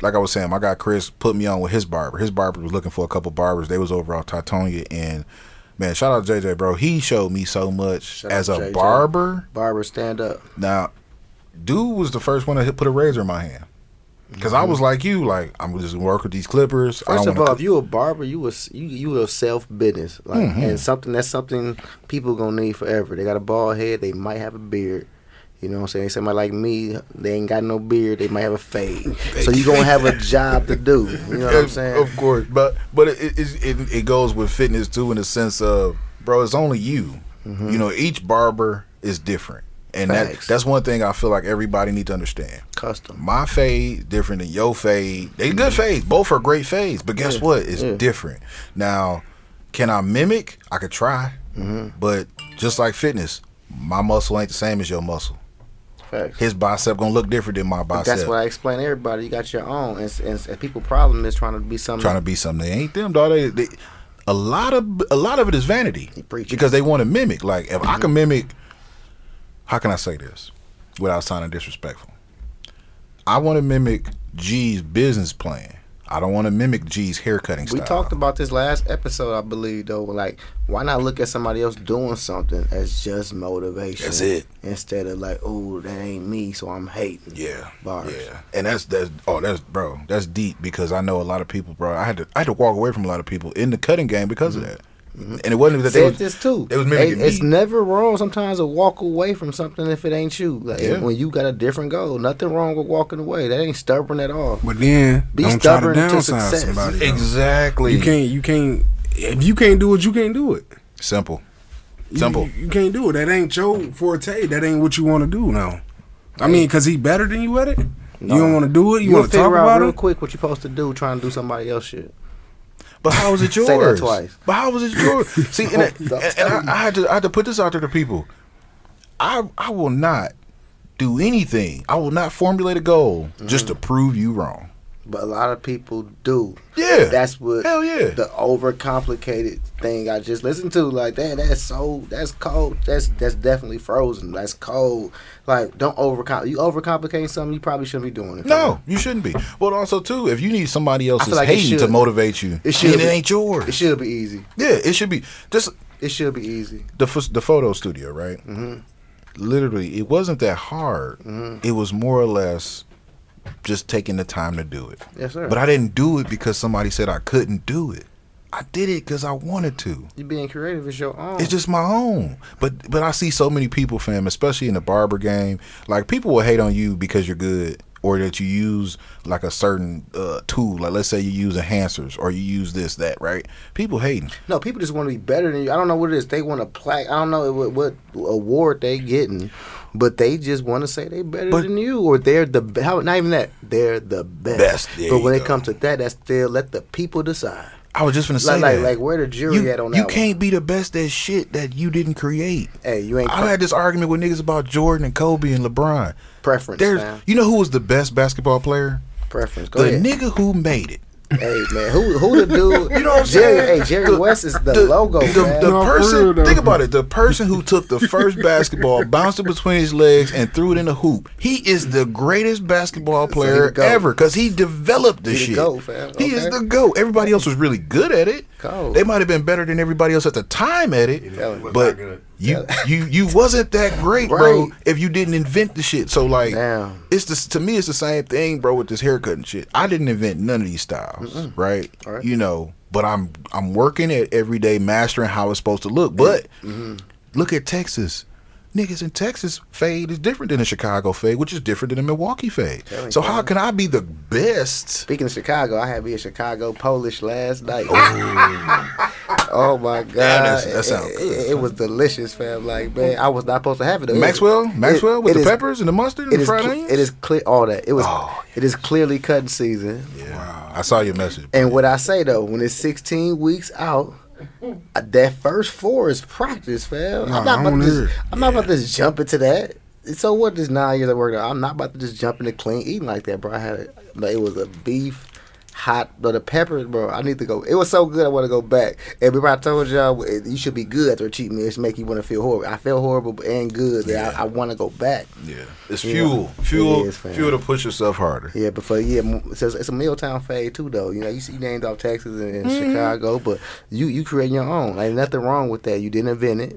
like I was saying, my guy Chris put me on with his barber. His barber was looking for a couple barbers. They was over off Teutonia and man, shout out to JJ, bro. He showed me so much Shout as a JJ. barber. Barber, stand up. Now, dude was the first one to put a razor in my hand. because I was like you, like I'm just gonna work with these clippers. Mm-hmm. First of all, if you a barber, you was you you a self business, like, Mm-hmm. and something that's something people gonna need forever. They got a bald head, they might have a beard. You know what I'm saying? Somebody like me, they ain't got no beard, they might have a fade. (laughs) so you gonna have a (laughs) job to do. You know what I'm saying? Of course, but but it, it it it goes with fitness too in the sense of, bro, it's only you. You know, each barber is different, and that Mm-hmm. That's one thing I feel like everybody need to understand. Custom. My fade different than your fade. They good fades. Both are great fades, but guess Mm-hmm. Yeah, what? It's yeah. different. Now, can I mimic? I could try, Mm-hmm. but just like fitness, my muscle ain't the same as your muscle. Facts. His bicep gonna look different than my But bicep. that's what I explain to everybody. You got your own, and, and, and people' problem is trying to be something. trying to be something they ain't them, dog. They, they, a lot of a lot of it is vanity because they want to mimic. Like if I can mimic, how can I say this without sounding disrespectful? I want to mimic G's business plan. I don't want to mimic G's haircutting We talked about this last episode, I believe, though. Like, why not look at somebody else doing something as just motivation? That's it. Instead of like, oh, that ain't me, so I'm hating. Yeah, Bars. yeah, and that's that's oh that's bro, that's deep because I know a lot of people, bro. I had to I had to walk away from a lot of people in the cutting game because of mm-hmm. that, Mm-hmm. and it wasn't that they Said was, this too. They was Hey, mimicking it's me. never wrong sometimes to walk away from something if it ain't you. Like Yeah. when you got a different goal, nothing wrong with walking away. That ain't stubborn at all. But then Be don't try to stubborn to downsize success. somebody. exactly You can't. You can't. If you can't do it, you can't do it. simple. You- Simple. You, you can't do it. That ain't your forte. That ain't what you want to do now. I mean, cause he better than you at it. No. You don't want to do it. You You'll want to talk figure out about real it. quick what you're supposed to do trying to do somebody else shit. But how was it yours? (laughs) Say that twice. But how was it yours? (laughs) See, and, and, and I, I had to I had to put this out there to people. I I will not do anything. I will not formulate a goal just Mm-hmm. to prove you wrong. But a lot of people do. Yeah. That's what Hell yeah. the overcomplicated thing I just listened to. Like, damn, that's so that's cold. That's that's definitely frozen. That's cold. Like, don't overcom you overcomplicate something you probably shouldn't be doing it. No, you shouldn't be. But also too, if you need somebody else's like hating to motivate you, It should then be. it ain't yours. It should be easy. yeah, it should be just It should be easy. the the photo studio, right? Mhm. Literally, it wasn't that hard. Mhm. It was more or less just taking the time to do it. Yes, sir. But I didn't do it because somebody said I couldn't do it. I did it because I wanted to. you being creative is your own. It's just my own. But but I see so many people, fam, especially in the barber game. Like people will hate on you because you're good, or that you use like a certain uh, tool. Like let's say you use enhancers, or you use this that. Right? People hating. No, people just want to be better than you. I don't know what it is. They want a plaque. I don't know what, what award they getting, but they just want to say they better But- than you, or they're the how. Not even that. They're the best. Best, but when you it comes to that, that's still let the people decide. I was just gonna say Like, like, that. like where the jury you, at on that? you can't be the best at shit that you didn't create. Hey, you ain't I've had this argument with niggas about Jordan and Kobe and LeBron. preference. There's, fam. you know who was the best basketball player? preference. Go the ahead. nigga who made it. Hey man, who who the dude? (laughs) You know what I'm Jerry, saying? Hey, Jerry West is the, logo. The, man. the No, person, real, though. think about it. The person who took the first basketball, bounced it between his legs, and threw it in the hoop. He is the greatest basketball player the ever because he developed this He the shit. GOAT, fam. He is the goat. Everybody else was really good at it. Cold. They might have been better than everybody else at the time at it, Telling you. but you you you wasn't that great, bro. Right. If you didn't invent the shit, so like Damn. it's the to me it's the same thing, bro, with this haircut and shit. I didn't invent none of these styles, right? All right. You know, but I'm I'm working at every day mastering how it's supposed to look. But Mm-hmm. look at Texas. Niggas in Texas fade is different than a Chicago fade, which is different than a Milwaukee fade. So how can I be the best? Speaking of Chicago, I had me a Chicago Polish last night. oh, (laughs) oh my god, that sounds it, good. it, it was delicious, fam. Like man, I was not supposed to have it. It- Maxwell, Maxwell it- with it the is- peppers and the mustard and the fried onions. it is clear all that. It was. Oh, It is clearly cutting season. yeah, I saw your message. And what I say though, when it's 16 weeks out, Uh, that first four is practice, fam. Nah, I'm not I about don't to just. I'm not about to just jump into that. So what? This nine years of worked out, I'm not about to just jump into clean eating like that, bro. I had it. Like, it was a beef. Hot, but the peppers, bro. I need to go. It was so good. I want to go back. And remember, I told y'all you should be good after a cheat meal. It's make you want to feel horrible. I feel horrible and good. that I, I want to go back. Yeah, it's Yeah. fuel, It fuel, is, fuel to push yourself harder. Yeah, but for yeah, it's, it's a Milltown fade too, though. You know, you see you named off Texas and, and Mm-hmm. Chicago, but you you create your own. Ain't nothing wrong with that. You didn't invent it,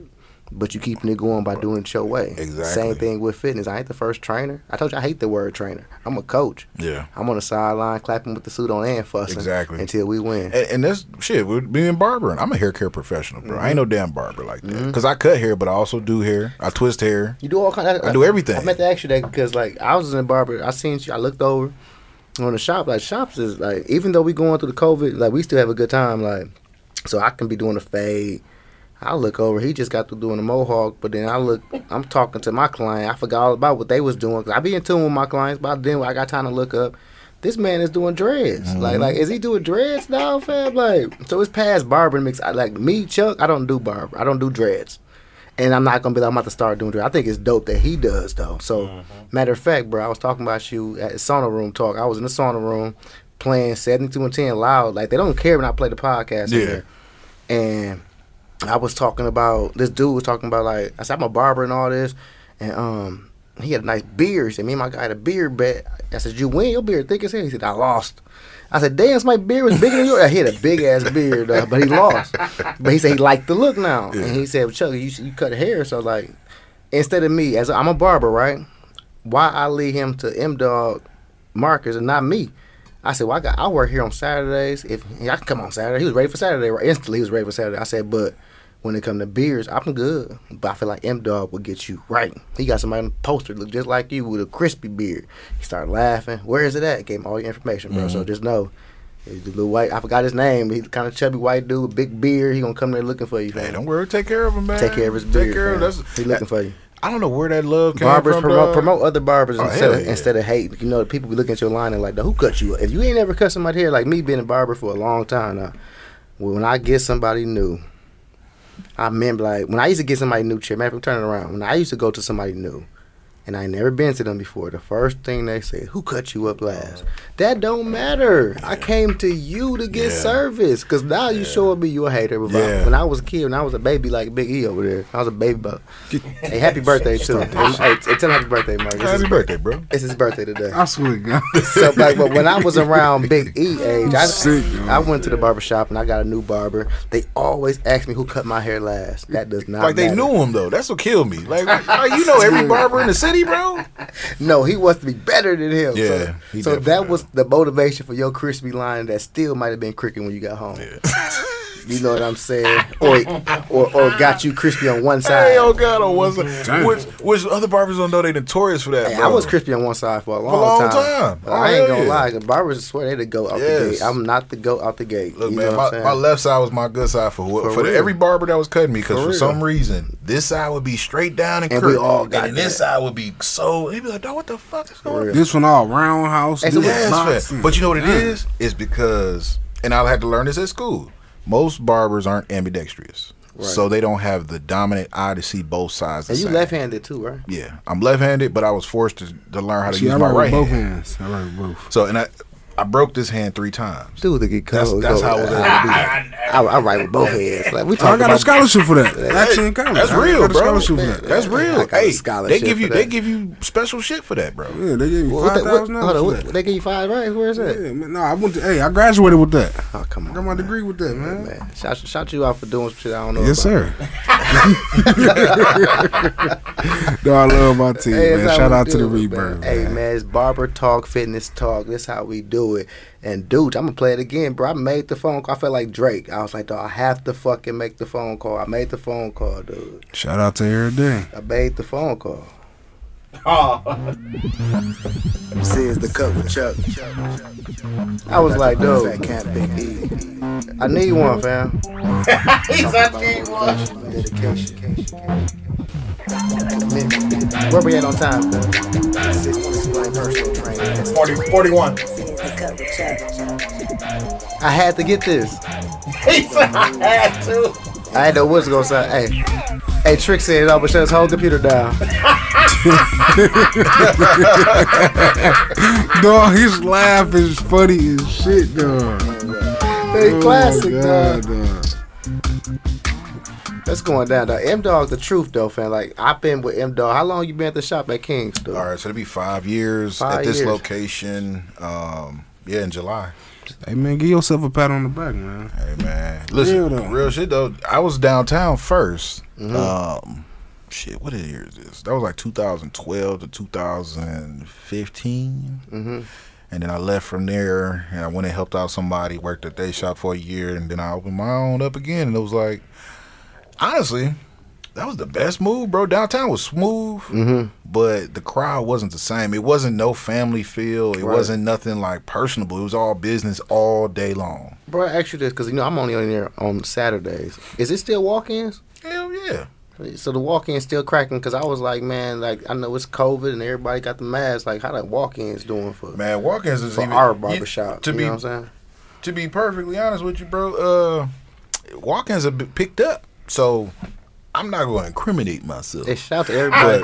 but you keeping it going by doing it your way. Exactly. Same thing with fitness. I ain't the first trainer. I told you I hate the word trainer. I'm a coach. Yeah. I'm on the sideline clapping with the suit on and fussing. Exactly. Until we win. And, and that's shit. With being barbering, I'm a hair care professional, bro. I ain't Mm-hmm. no damn barber like that. Because I cut hair, but I also do hair. I twist hair. You do all kind of. I do everything. I meant to ask you that because like I was in barber. I seen you. I looked over on the shop. Like shops is like even though we going through the COVID, like we still have a good time. Like so I can be doing a fade. I look over. He just got through doing the mohawk, but then I look. I'm talking to my client. I forgot all about what they was doing. 'cause I be in tune with my clients, but then I got time to look up. This man is doing dreads. Like, mm-hmm. like, is he doing dreads now, fam? Like, so it's past barber mix. I, like me, Chuck. I don't do barber. I don't do dreads. And I'm not gonna be like I'm about to start doing dreads. I think it's dope that he does though. So, mm-hmm. matter of fact, bro, I was talking about you at the sauna room talk. I was in the sauna room playing 72 and 10 loud. Like they don't care when I play the podcast. Yeah. And I was talking about this dude was talking about like I said I'm a barber and all this, and um he had a nice beard. He said me and my guy had a beard bet. I said you win your beard thick as hell. He said I lost. I said damn, my beard was bigger than yours. He had a big ass beard, uh, but he lost. But he said he liked the look now, and he said Chuck, you you cut hair, so like instead of me as I'm a barber, right? Why I lead him to M Dog Markers and not me? I said, well, I got I work here on Saturdays. If I can come on Saturday, he was ready for Saturday. Right? Instantly, he was ready for Saturday. I said, but when it come to beers, I'm good. But I feel like M Dog will get you right. He got somebody on the poster look just like you with a crispy beard. He started laughing. Where is it at? Gave him all your information, bro. So mm-hmm. just know. he's The little white, I forgot his name. He's kind of chubby white dude, with big beard. He gonna come there looking for you, Hey, don't worry. Take care of him, man. Take care of his beard. Take care of that's He looking for you. I don't know where that love came Barbers from. promote dog. promote other barbers Oh, instead of yeah. instead of hate. You know, the people be looking at your line and like, who cut you? If you ain't ever cut somebody hair, like me being a barber for a long time now, when I get somebody new, I remember like when I used to get somebody new chair. Man, I'm turning around. When I used to go to somebody new, and I never been to them before, the first thing they say, "Who cut you up last?" That don't matter. I came to you to get Yeah. service, cause now you showing me you a hater. But Yeah. when I was a kid, when I was a baby, like Big E over there, I was a baby. But hey, happy birthday too. (laughs) hey, t- tell him happy birthday, Mark. It's Happy his birthday, bro. It's his birthday today. I swear to God. So like, but when I was around Big E age, I, Sick, I went to the barber shop and I got a new barber. They always ask me who cut my hair last. That does not Like they knew him though. That's what killed me. Like, like, you know (laughs) every barber in the city, bro. (laughs) No, he wants to be better than him. Yeah, so, so that was the motivation for your crispy line that still might have been cricket when you got home. (laughs) You know what I'm saying? Or or or got you crispy on one side. Hey, oh god, on one side. Which, which other barbers don't know they notorious for that, Hey. I was crispy on one side for a long, a long time. time. Oh, I ain't gonna oh, yeah. lie, the barbers swear they the go out the gate. I'm not the go out the gate. Look, you man, know what my, my left side was my good side for For for, the, every barber that was cutting me because For for, some reason this side would be straight down and, And we all got and then this side would be so. They'd be like, "Dog, what the fuck is going on?" This one all roundhouse. Hey, so this what- Yes, But you know what it is? It's because, and I had to learn this at school. Most barbers aren't ambidextrous, Right. so they don't have the dominant eye to see both sides. And you same. left-handed too, right? Yeah, I'm left-handed, but I was forced to, to learn how to See, use I my write right with both hand. hands. I write with both. So, and I, I broke this hand three times. Dude, to get That's- cold. that's how it was able to do I, I, I write with both hands. Like we I got about a scholarship for that. (laughs) Actually, in college. That's real, bro. scholarship for that. That's real. Hey, they give you they that. give you special shit for that, bro. Yeah, they gave me What the, what, thousand hold on, dollars. what, for that. they give you five, right? Where is that? Yeah, man, no, I went to. Hey, I graduated with that. Oh, come I on. got my degree with that, man. Man, shout, shout you out for doing some shit I don't know. Yes, about. sir. (laughs) (laughs) no, I love my team, Hey, man. Shout out to the Rebirth. Hey man. man, it's barber talk, fitness talk. That's how we do it. And dude, I'm gonna play it again, bro. I made the phone call. I felt like Drake. I was like, dog, I have to fucking make the phone call. I made the phone call, dude. Shout out to every day. I made the phone call. Oh. This is the cut with Chuck. I was like, dude, Fat Cat Big E. I need one, fam. (laughs) He's I need one. Dedication. Where we at on time? cuz? Consistent, explain personal training. 40, 41. This is the cut with Chuck. I had to get this. He said I had to. I didn't know what's gonna say. Hey, hey, Trick said it all, but shut his whole computer down. (laughs) Dog, his laugh is funny as shit, dog. Hey, Oh, classic, my dog. Dog. That's going down, Though. M Dog, the truth, though, fam. Like I've been with M Dog. How long you been at the shop at King's, though? All right, so it'll be five years Five at this years. location. Um, yeah, in July. Hey, man, give yourself a pat on the back, man. Hey man, listen, Real real, though. shit though. I was downtown 1st Mm-hmm. Um, shit, what year is this? That was like 2012 to 2015. Mm-hmm. And then I left from there and I went and helped out somebody, worked at their shop for a year, and then I opened my own up again. And it was like, honestly, that was the best move, bro. Downtown was smooth, Mm-hmm. but the crowd wasn't the same. It wasn't no family feel. It Right. wasn't nothing like personable. It was all business all day long. Bro, I asked you this because you know I'm only on there on Saturdays. Is it still walk-ins? Hell yeah. So the walk-ins still cracking? Because I was like, man, like I know it's COVID and everybody got the mask. Like, how the walk-ins doing for Man, walk-ins is for even, our you- barbershop? to you be know what I'm saying? to be perfectly honest with you, bro, uh, walk-ins have been picked up. So I'm not going to incriminate myself. Hey, shout out to everybody.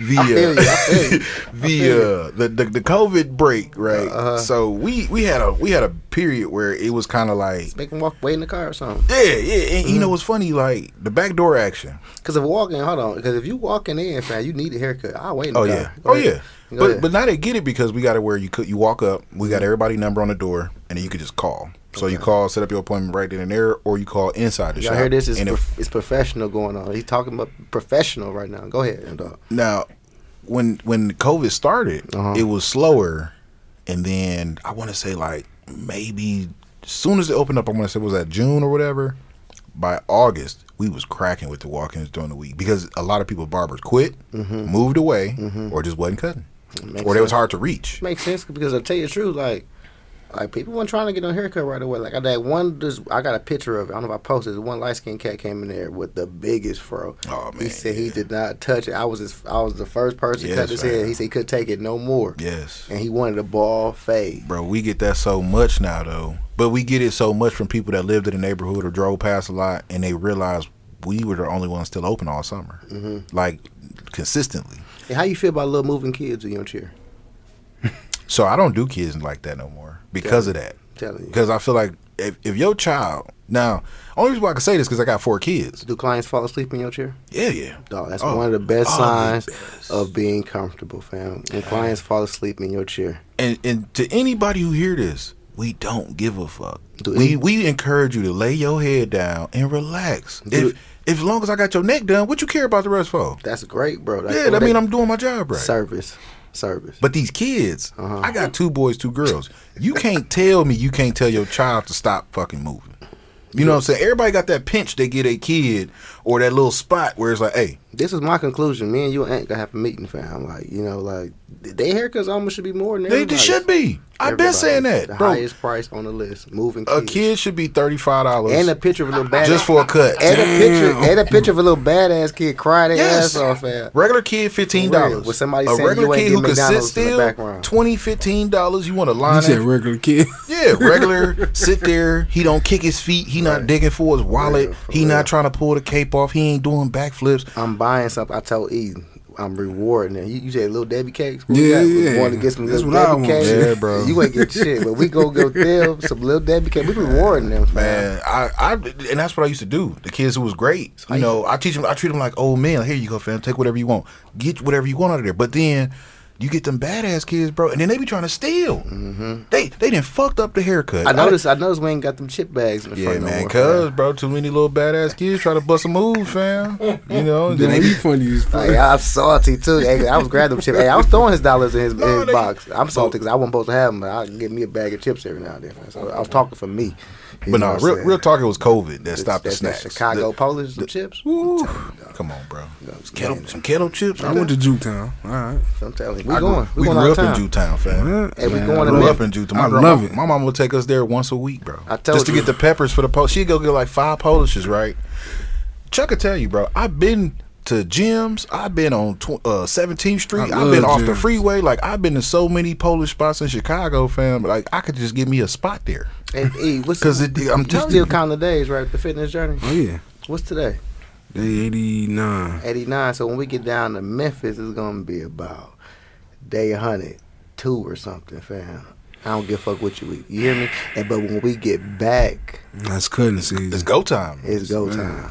the (laughs) I feel you, (laughs) I uh, the uh the, the the COVID break, right? Uh-huh. So we we had a we had a period where it was kind of like Make them walk, wait in the car or something. yeah yeah. And Mm-hmm. you know what's funny? Like the backdoor action. Because if walking, hold on. Because if you walking in, fam, you need a haircut. I'll wait in the Oh car. yeah, oh ahead. yeah. Go But ahead. but now they get it because we got it where you could you walk up, we Mm-hmm. got everybody number on the door, and then you could just call. So you call, set up your appointment right then and there, or you call inside the shop. Y'all shop. hear this? It's, and if- it's professional going on. He's talking about professional right now. Go ahead, dog. Now, when when COVID started, Uh-huh. it was slower, and then I want to say like maybe as soon as it opened up, I want to say was that June or whatever. By August, we was cracking with the walk-ins during the week because a lot of people barbers quit, moved away, or just wasn't cutting, Mm-hmm. Makes or they was hard to reach. Makes sense because I tell you the truth, like Like people weren't trying to get a haircut right away. Like I that one, just I got a picture of it. I don't know if I posted. One light skinned cat came in there with the biggest fro. Oh, man, he said he did not touch it. I was his, I was the first person to Yes, cut his fam. head. He said he could take it no more, Yes. and he wanted a ball fade. Bro, we get that so much now though. But we get it so much from people that lived in the neighborhood or drove past a lot and they realize we were the only ones still open all summer. Mm-hmm. Like consistently. And how you feel about little moving kids in your chair? So I don't do kids like that no more because of that. telling you. Because I feel like if, if your child now, only reason why I can say this because I got four kids. Do clients fall asleep in your chair? Yeah, yeah. Dog, that's Oh, one of the best oh, the signs best. of being comfortable, fam. When clients fall asleep in your chair. And and to anybody who hear this, we don't give a fuck. Do we we encourage you to lay your head down and relax. Do- if if as long as I got your neck done, what you care about the rest for? That's great, bro. Like, yeah, that mean I'm doing my job right. service, service. But these kids, Uh-huh. I got two boys, two girls. You can't tell me you can't tell your child to stop fucking moving. You know what I'm saying? Everybody got that pinch they get a kid or that little spot where it's like, hey, this is my conclusion. Me and you ain't gonna have a meeting, fam. Like, you know, like they haircuts almost should be more than they, they should be. I've been saying that, The bro. highest price on the list, moving A kid should be thirty five dollars and a picture of a little (laughs) badass. just for a cut. and a picture, Damn. and a picture of a little badass kid cry their Yes. ass off, fam. Regular kid, fifteen For dollars. With somebody a saying regular you ain't kid who can sit McDonald's in still, background. twenty, fifteen dollars. You want to line You said that? regular kid. Yeah, regular. (laughs) sit there. He don't kick his feet. He not digging for his wallet. real, for he real. not trying to pull the cape off. He ain't doing backflips. I'm buying something. I told E, I'm rewarding it. You, you said little Debbie cakes. What Yeah, we got? We yeah. Want to get some That's little what I Debbie want. cakes? Yeah, bro. You ain't get shit, but we go go them some little Debbie cakes. We rewarding them, man. Man, I, I, and that's what I used to do. The kids who was great, you you know, I teach them. I treat them like old men. Here you go, fam. Take whatever you want. Get whatever you want out of there. But then you get them badass kids, bro, and then they be trying to steal. Mm-hmm. They they didn't fucked up the haircut. I noticed. I noticed we ain't got them chip bags in the Yeah, front no man, more, cuz, fam. bro, too many little badass kids try to bust a move, fam. You know, and (laughs) then Then they you funny as fuck. Hey, I'm salty too. Hey, I was grabbing them chips. Hey, I was throwing his dollars in his, in No, his they- box. I'm salty because I wasn't supposed to have them, but I can get me a bag of chips every now and then. So I was talking for me. You But no, real, real talk. It was COVID that stopped the that snacks. Chicago The- Polish some chips. Woo. Come on, bro. Some kettle, some kettle chips. I went to Jewtown. All right. I'm telling you, we I going. We We going grew up the in time. Jewtown, fam. Hey, we Man, going to grew up in Jewtown. My, I love it. My mom would take us there once a week, bro. I told Just to get the peppers for the Polish. She'd go get like five Polishes, right? Chuck could tell you, bro. I've been to gyms. I've been on tw- uh, 17th Street. I've been love off the freeway. Like I've been to so many Polish spots in Chicago, fam. Like I could just give me a spot there. And E, what's 'Cause it- I'm you telling still you. counting the days, right? The fitness journey. Oh yeah. What's today? Day eighty nine. 89. So when we get down to Memphis, it's gonna be about day 102 or something, fam. I don't give a fuck what you eat. You hear me? And but when we get back, That's cutting season. It's go time. it's go time.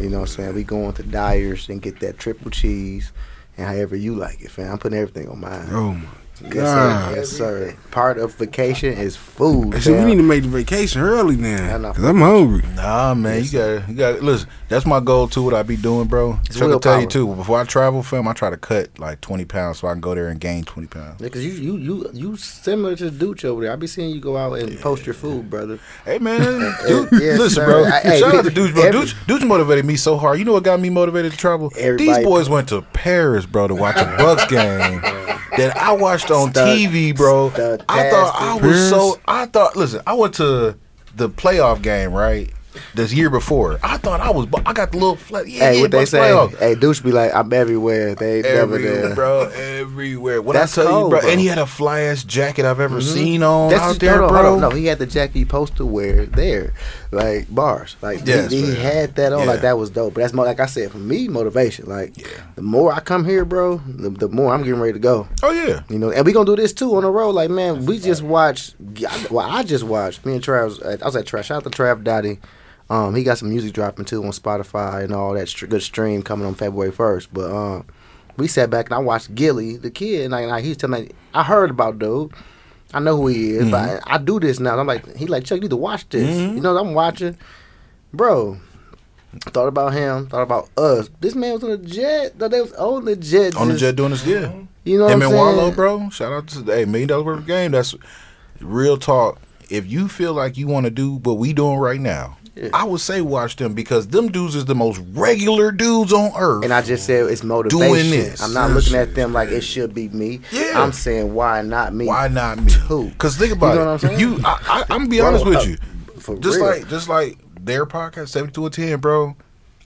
You know what I'm saying? We going to Dyer's and get that triple cheese and however you like it, fam. I'm putting everything on mine. Oh my Yes, sir. God. Yes, sir. Part of vacation is food. Hey, so we need to make the vacation early I then. Cause I'm hungry. Nah, man, you got you got listen. That's my goal too. What I be doing, bro. It's Chuck will tell you too. Before I travel, film, I try to cut like twenty pounds so I can go there and gain twenty pounds. Yeah, cause you you you you similar to Dooch over there. I be seeing you go out and post your food, brother. Hey man, (laughs) dude, Yes, listen, sir. bro. I- hey, Shout out to Dooch, bro. every- Dooch, Dooch motivated me so hard. You know what got me motivated to travel? Everybody- These boys went to Paris, bro, to watch a Bucks game (laughs) that I watched on Stud- TV, bro. stud- I thought I tastic. was so. I thought. Listen, I went to the playoff game right this year before. I thought I was. I got the little flat. Yeah, Hey, yeah, what they say? playoff. Hey, Dooch be like, I'm everywhere. They ain't never Everywhere, there. bro. Everywhere. When That's I tell cold, you, bro, bro. and he had a fly ass jacket I've ever mm-hmm. seen on That's out just, there, hold on, bro. hold on. No, he had the jacket he supposed to wear there, like bars. Like he- Yes, he, man. had that on. Yeah. Like that was dope. But that's more like I said for me, motivation. Like Yeah. the more I come here, bro, the, the more I'm getting ready to go. Oh yeah. You know, and we gonna do this too on the road. Like man, we just watched. Well, I just watched. Me and Trav. was- I was at Trav. Shout out to Trav Dottie. Um, he got some music dropping too on Spotify and all that good stream coming on February first. But um, we sat back and I watched Gillie, the kid, and like, like he's telling me, I heard about dude. I know who he is, but mm-hmm. I, I do this now. I'm like, he like Chuck, you need to watch this. You mm-hmm. know, I'm watching, bro. Thought about him. Thought about us. This man was on the jet. They was on the jet. On the jet doing this, yeah. You know Him what and saying? bro. Shout out to hey million dollar worth of game. That's real talk. If you feel like you want to do what we doing right now, Yeah. I would say watch them because them dudes is the most regular dudes on earth. And I just said it's motivation. this. I'm not looking at them like it should be me. Yeah. I'm saying why not me? Why not me? Too. Because think about You know what I'm it. saying? You, I, I, I'm gonna be Bro, honest with uh, you. for just real. like, just like their podcast, seventy two or ten, bro.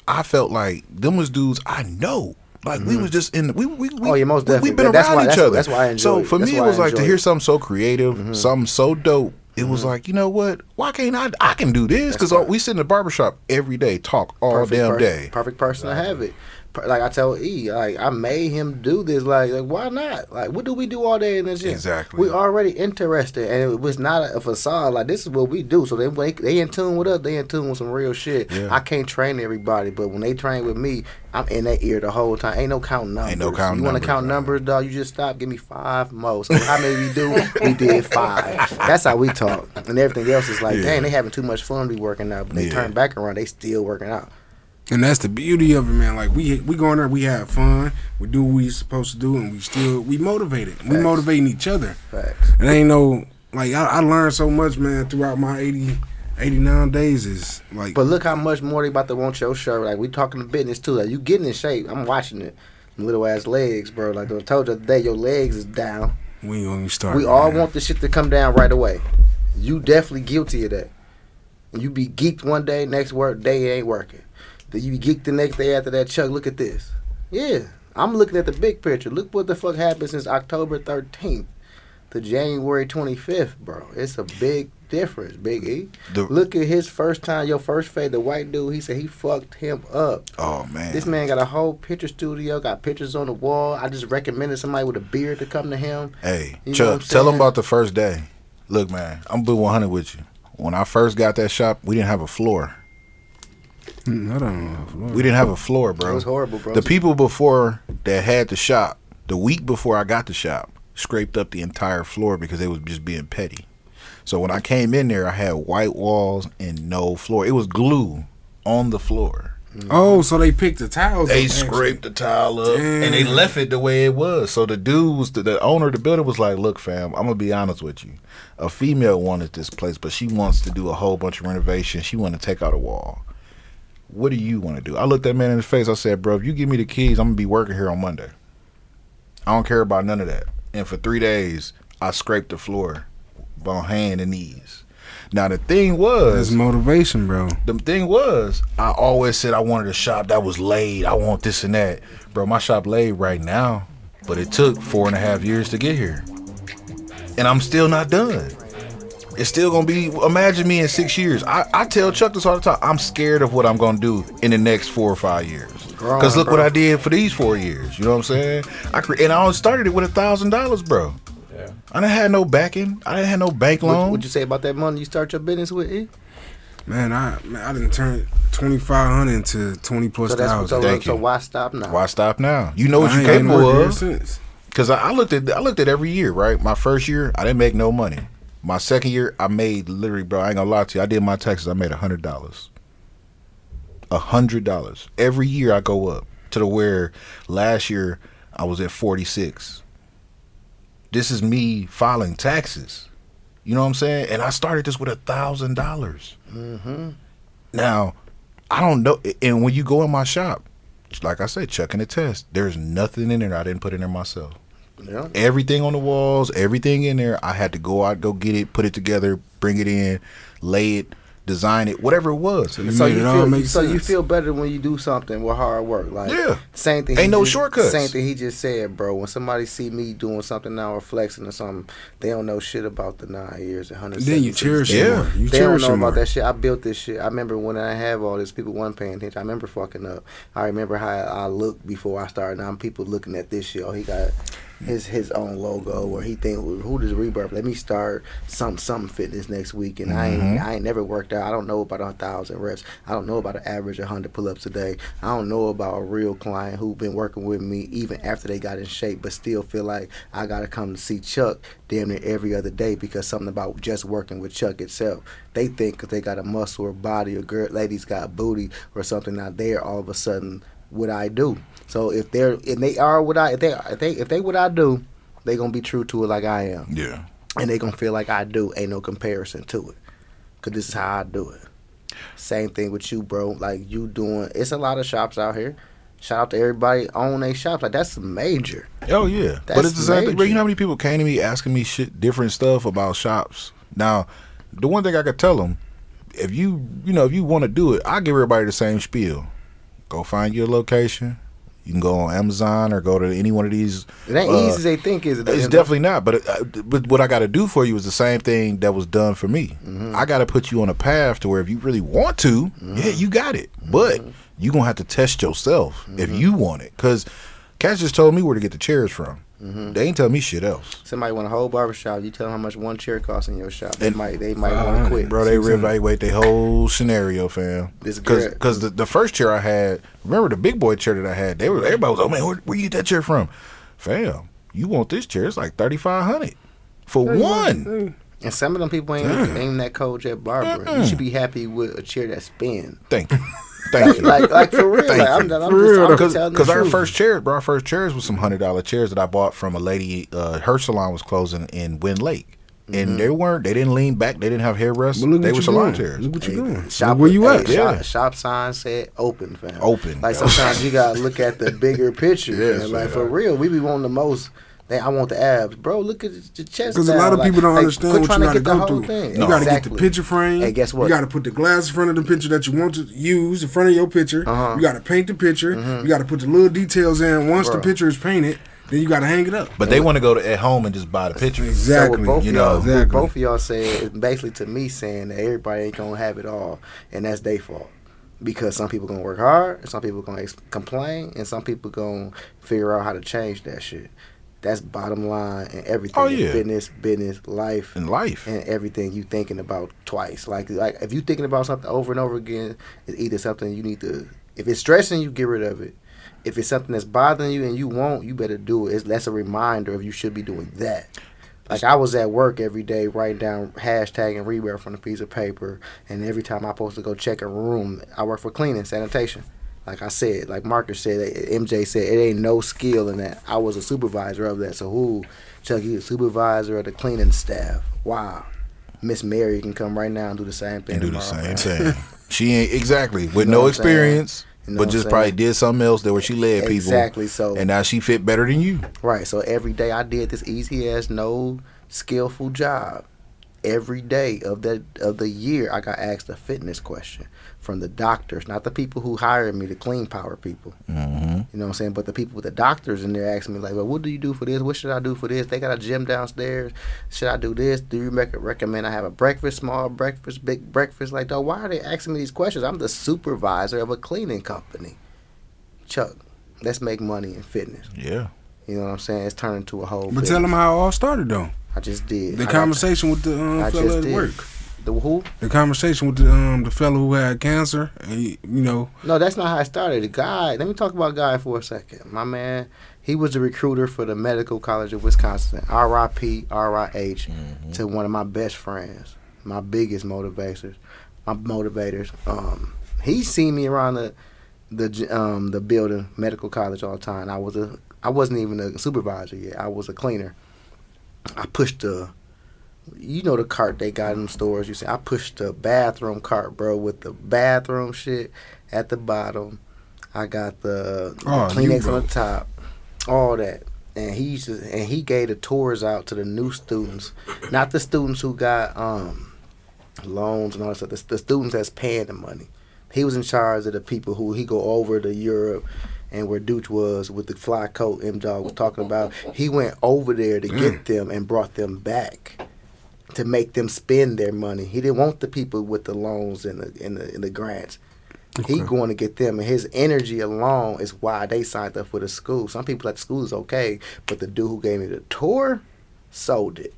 I felt like them was dudes I know. Like we was just in the, we we, we Mm-hmm. Oh, yeah, most we, definitely. We've been That's around why- each that's- other. that's why I enjoy So for That's me, it was like to hear. Mm-hmm. something so creative, something so dope. It was mm-hmm. like you know what? Why can't I? I can do this because uh, right. we sit in the barbershop every day, talk all perfect damn per- day. Perfect person to have it. Like I tell E, like I made him do this. Like, like why not? Like, what do we do all day in the gym? Exactly. We already interested, and it was not a, facade. Like this is what we do. So they they, they in tune with us. They in tune with some real shit. Yeah. I can't train everybody, but when they train with me, I'm in their ear the whole time. Ain't no counting numbers. Ain't no counting You want to count numbers, dog? You just stop. Give me five more. So how many we do? we did five. That's how we talk. And everything else is like, Yeah. dang, they having too much fun. Be working out, but they Yeah. turn back around. They still working out. And that's the beauty of it, man. Like we we go in there, we have fun, we do what we supposed to do, and we still we motivated. We motivating each other. Facts. It ain't no like I, I learned so much, man, throughout my 80, 89 days. Is like But look how much more they about to want your shirt. Like we talking to business too. Like you getting in shape. I'm watching it. Little ass legs, bro. Like I told you the other day, your legs is down. we ain't gonna start. We all want the shit to come down right away. You definitely guilty of that. And you be geeked one day, next work day it ain't working. Then you be geeked the next day after that. Chuck, look at this. Yeah, I'm looking at the big picture. Look what the fuck happened since October 13th to January 25th, bro. It's a big difference, Big E. The- Look at his first time, your first fade, the white dude. He said he fucked him up. Oh man, This man got a whole picture studio, got pictures on the wall. I just recommended somebody with a beard to come to him. Hey, You Chuck, tell him about the first day. Look, man, I'm be 100 with you. When I first got that shop, we didn't have a floor. Mm, I don't know. We didn't have a floor, bro. It was horrible, bro. The people before that had the shop, the week before I got the shop, scraped up the entire floor because they was just being petty. So when I came in there, I had white walls and no floor. It was glue on the floor. Oh, so they picked the tiles. They up, actually. scraped the tile up and they left it the way it was. So the dude was the, the owner of the building was like, "Look, fam, I'm gonna be honest with you. A female wanted this place, but she wants to do a whole bunch of renovation. She want to take out a wall. What do you want to do?" I looked that man in the face. I said, "Bro, if you give me the keys, I'm gonna be working here on Monday. I don't care about none of that." And for three days, I scraped the floor on hand and knees. Now the thing was, That's motivation, bro. the thing was, I always said I wanted a shop that was laid. I want this and that. Bro, my shop laid right now, but it took four and a half years to get here. And I'm still not done. It's still gonna be imagine me in six years. I, I tell Chuck this all the time. I'm scared of what I'm gonna do in the next four or five years. Cause look bro. what I did for these four years. You know what I'm saying? I cre- and I only started it with a thousand dollars, bro. Yeah. I didn't have no backing. I didn't have no bank loan. What, loan. would you say about that money you start your business with? E? Man, I man, I didn't turn twenty five hundred into twenty plus So that's thousand. so, Thank so why stop now? Why stop now? You know what I you're ain't been capable of. since. Cause I, I looked at I looked at every year, right? My first year, I didn't make no money. My second year, I made literally, bro. I ain't gonna lie to you. I did my taxes. I made a hundred dollars. A hundred dollars every year. I go up to the where last year I was at forty six. This is me filing taxes. You know what I'm saying? And I started this with a thousand dollars. Mm-hmm. Now, I don't know. And when you go in my shop, like I said, checking the test, there's nothing in there I didn't put in there myself Yeah. everything on the walls, everything in there. I had to go out, go get it, put it together, bring it in, lay it, design it, whatever it was. You So you feel make so you feel better when you do something with hard work. Like Yeah. same thing. Ain't no just- shortcuts. Same thing he just said, bro. When somebody see me doing something now or flexing or something, they don't know shit about the nine years and hundred. Then you cherish Yeah. it more. You They don't cherish know it about more. that shit. I built this shit. I remember when I have all this, people weren't paying attention. I remember fucking up. I remember how I looked before I started. Now people looking at this shit. Oh, he got his his own logo, or he think who does Rebirth? Let me start some something fitness next week. And I ain't Mhm. I ain't never worked out. I don't know about a thousand reps. I don't know about an average of hundred pull ups a day. I don't know about a real client who been working with me even after they got in shape, but still feel like I gotta come to see Chuck damn near every other day because something about just working with Chuck itself. They think 'cause they got a muscle or body or girl, ladies got booty or something out there, all of a sudden what I do. So if they're and they are what I if they if they if they what I do, they gonna be true to it like I am, Yeah. and they gonna feel like I do. Ain't no comparison to it, cause this is how I do it. Same thing with you, bro. Like you doing. It's a lot of shops out here. Shout out to everybody own their shops. Like that's major. Oh yeah, but it's the same thing. Bro, you know how many people came to me asking me shit, different stuff about shops. Now, the one thing I could tell them, if you, you know, if you want to do it, I give everybody the same spiel. Go find your location. You can go on Amazon or go to any one of these. It ain't uh, easy as they think. Is it? It's definitely not. But uh, but what I got to do for you is the same thing that was done for me. Mm-hmm. I got to put you on a path to where if you really want to, yeah, you got it. But Mm-hmm. you gonna have to test yourself if you want it. Because Cass just told me where to get the chairs from. Mm-hmm. They ain't telling me shit else, Somebody want a whole barbershop. You tell them how much one chair costs in your shop. They And- might. They might want to quit. bro. They reevaluate their whole scenario, fam. Because because the, the first chair I had, remember the big boy chair that I had? They were everybody was, oh man, where, where you get that chair from, fam? You want this chair? It's like thirty five hundred for one. And some of them people ain't ain't that cold jet barber. You should be happy with a chair that spin. Thank you. Thank you. like like for real. Thank Like, I'm, you. I'm For just, real, I'm though. telling Because our first chairs, bro, our first chairs was some hundred dollar chairs that I bought from a lady. Uh, her salon was closing in Wind Lake, and they weren't. They didn't lean back. They didn't have hair rests. But they were salon doing. chairs. Look what you doing. Shop Look where you at? Shop, Yeah. shop sign said open, fam. Open. Like sometimes you gotta look at the bigger (laughs) picture. Yes, fam. Like man. for real, we be wanting the most. They, I want the abs, bro. Look at the chest. Because a lot of Like- people don't like, understand what you got to get the go through. thing. You got to get the picture frame. Hey, guess what? You got to put the glass in front of the picture that you want to use in front of your picture. Uh-huh. You got to paint the picture. You got to put the little details in. Once the picture is painted, then you got to hang it up. But they want to go to at home and just buy the picture. Exactly. what both you of y'all, know, exactly. both of y'all said is basically to me saying that everybody ain't gonna have it all, and that's their fault. Because some people gonna work hard, and some people gonna ex- complain, and some people gonna figure out how to change that shit. That's bottom line and everything. Oh, in yeah. Fitness, business, life, And life. and everything you thinking about twice. Like like if you thinking about something over and over again, it's either something you need to. If it's stressing you, get rid of it. If it's something that's bothering you and you won't, you better do it. It's, that's a reminder of you should be doing that. Like I was at work every day, writing down hashtag and reware from a piece of paper, and every time I'm supposed to go check a room, I work for cleaning, sanitation. Like I said, like Marcus said, MJ said, it ain't no skill in that. I was a supervisor of that. So who, Chuck, you supervisor of the cleaning staff? Wow. Miss Mary can come right now and do the same thing. and do the same (laughs) thing. She ain't exactly with know no experience, You know but just probably did something else that where she led people. Exactly. So And now she fit better than you. Right. So every day I did this easy as no skillful job. Every day of the of the year I got asked a fitness question from the doctors, not the people who hired me, the clean power people. Mm-hmm. You know what I'm saying? But the people with the doctors in there asking me like, "Well, what do you do for this? What should I do for this? They got a gym downstairs. Should I do this? Do you rec- recommend I have a breakfast, small breakfast, big breakfast? Like, though, why are they asking me these questions? I'm the supervisor of a cleaning company. Chuck, let's make money in fitness. Yeah. You know what I'm saying? It's turned into a whole. But business. tell them how it all started, though. I just did. The I got- conversation with the um, I fella just at did. work. The who? The conversation with the um the fellow who had cancer. And he, you know, No, that's not how it started. The guy. Let me talk about guy for a second. My man, he was the recruiter for the Medical College of Wisconsin. R.I.P. R.I.H. To one of my best friends, my biggest motivators, my motivators. Um, he seen me around the the um the building, medical college all the time. I was a I wasn't even a supervisor yet. I was a cleaner. I pushed the you know the cart they got in the stores. You see, I pushed the bathroom cart, bro, with the bathroom shit at the bottom. I got the, Oh, Kleenex on the top, all that. And he used to, and he gave the tours out to the new students, not the students who got um loans and all that stuff. The, the students that's paying the money. He was in charge of the people who he go over to Europe and where Dooch was with the fly coat M Dog was talking about. He went over there to get them and brought them back to make them spend their money. He didn't want the people with the loans and the and the, and the grants. He going to get them, and his energy alone is why they signed up for the school. Some people at the school is okay, but the dude who gave me the tour sold it.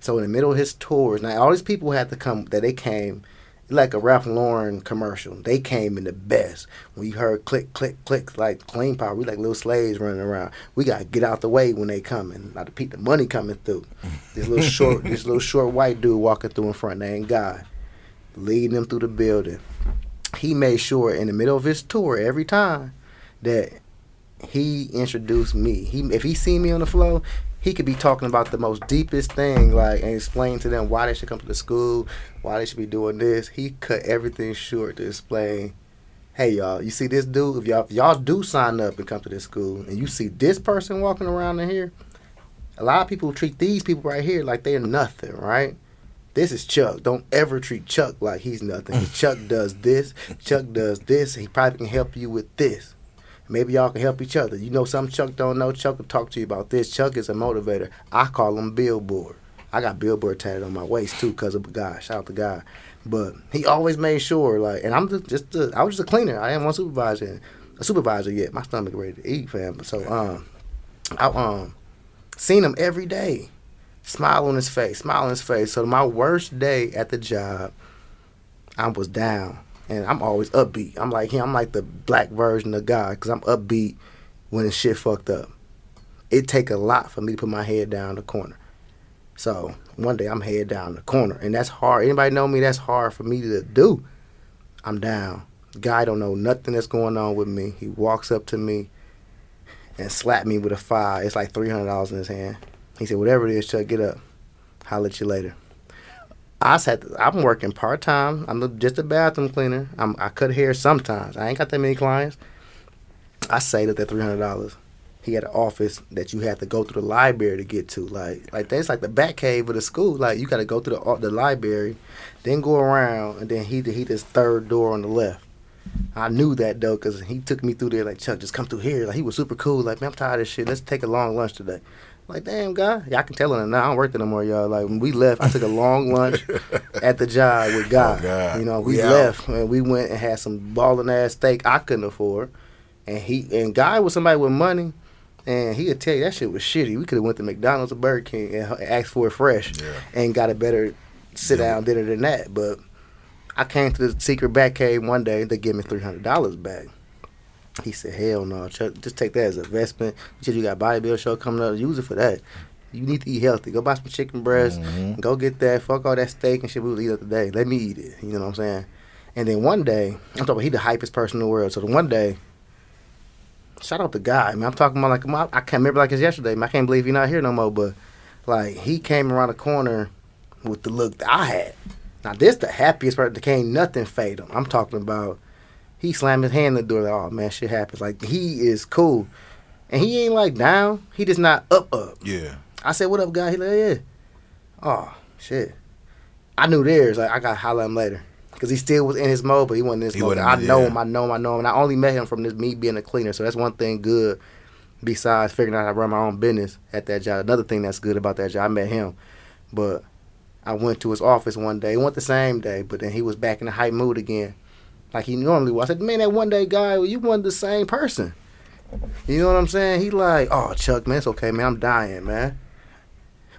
So in the middle of his tours, now all these people had to come. That they came like a Ralph Lauren commercial. They came in the best. When you heard click, click, click, like clean power, we like little slaves running around. We gotta get out the way when they coming. Not to peep the money coming through. (laughs) This little short, this little short white dude walking through in front. They ain't God, leading them through the building. He made sure in the middle of his tour every time that he introduced me. He if he seen me on the floor, he could be talking about the most deepest thing, like, and explain to them why they should come to the school, why they should be doing this. He cut everything short to explain. Hey y'all, you see this dude? If y'all if y'all do sign up and come to this school, and you see this person walking around in here, a lot of people treat these people right here like they're nothing, right? This is Chuck. Don't ever treat Chuck like he's nothing. Chuck does this. Chuck does this. He probably can help you with this. Maybe y'all can help each other. You know something Chuck don't know. Chuck will talk to you about this. Chuck is a motivator. I call him Billboard. I got Billboard tatted on my waist too because of guy. Shout out to God. But he always made sure like, and I'm just, just I was just a cleaner. I didn't want supervisor, a supervisor yet. My stomach ready to eat, fam. So um, I um seen him every day, smile on his face, smile on his face. So my worst day at the job, I was down, and I'm always upbeat. I'm like him. I'm like the black version of God because I'm upbeat when shit fucked up. It take a lot for me to put my head down the corner. So one day I'm head down the corner, and that's hard. Anybody know me? That's hard for me to do. I'm down. Guy don't know nothing that's going on with me. He walks up to me and slapped me with a five. It's like three hundred dollars in his hand. He said, "Whatever it is, Chuck, get up. Holler at you later." I said, "I'm working part time. I'm just a bathroom cleaner. I'm, I cut hair sometimes. I ain't got that many clients." I saved up that three hundred dollars. He had an office that you had to go through the library to get to. Like, like that's like the back cave of the school. Like, you got to go through the uh, the library, then go around, and then he he this third door on the left. I knew that though, cause he took me through there. Like Chuck, just come through here. Like he was super cool. Like man, I'm tired of this shit. Let's take a long lunch today. Like damn guy, yeah, I can tell him now. I don't work there no more, y'all. Like when we left, I took a long (laughs) lunch at the job with God. Oh, God. You know, we We out. left and we went and had some balling ass steak I couldn't afford. And he and Guy was somebody with money, and he'd tell you that shit was shitty. We could have went to McDonald's or Burger King and h- asked for it fresh, Yeah. and got a better sit down dinner than that. But I came to the secret back cave one day. And they give me three hundred dollars back. He said, "Hell no, Chuck, just take that as an investment. You said you got a bodybuilder show coming up. Use it for that. You need to eat healthy. Go buy some chicken breast. Mhm. Go get that. Fuck all that steak and shit we was eat up today. Let me eat it. You know what I'm saying? And then one day, I'm talking about he the hypest person in the world. So the one day, shout out the guy. Man, I'm talking about like I can't remember like it's yesterday. Man, I can't believe he's not here no more. But like he came around the corner with the look that I had. Now this the happiest person. That can't nothing fade him. I'm talking about. He slammed his hand in the door. Like, oh man, shit happens. Like he is cool, and he ain't like down. He just not up up. Yeah. I said, "What up, guy?" He like, "Yeah." Oh shit! I knew theirs. Like I got to holler him later because he still was in his mode, but he wasn't in his He mode. I know yeah. him. I know him. I know him. And I only met him from this me being a cleaner. So that's one thing good. Besides figuring out how to run my own business at that job, another thing that's good about that job, I met him. But I went to his office one day. It went the same day, but then he was back in the hype mood again, like he normally was. I said, "Man, that one day guy, you wasn't the same person." You know what I'm saying? He like, "Oh, Chuck, man, it's okay, man. I'm dying, man."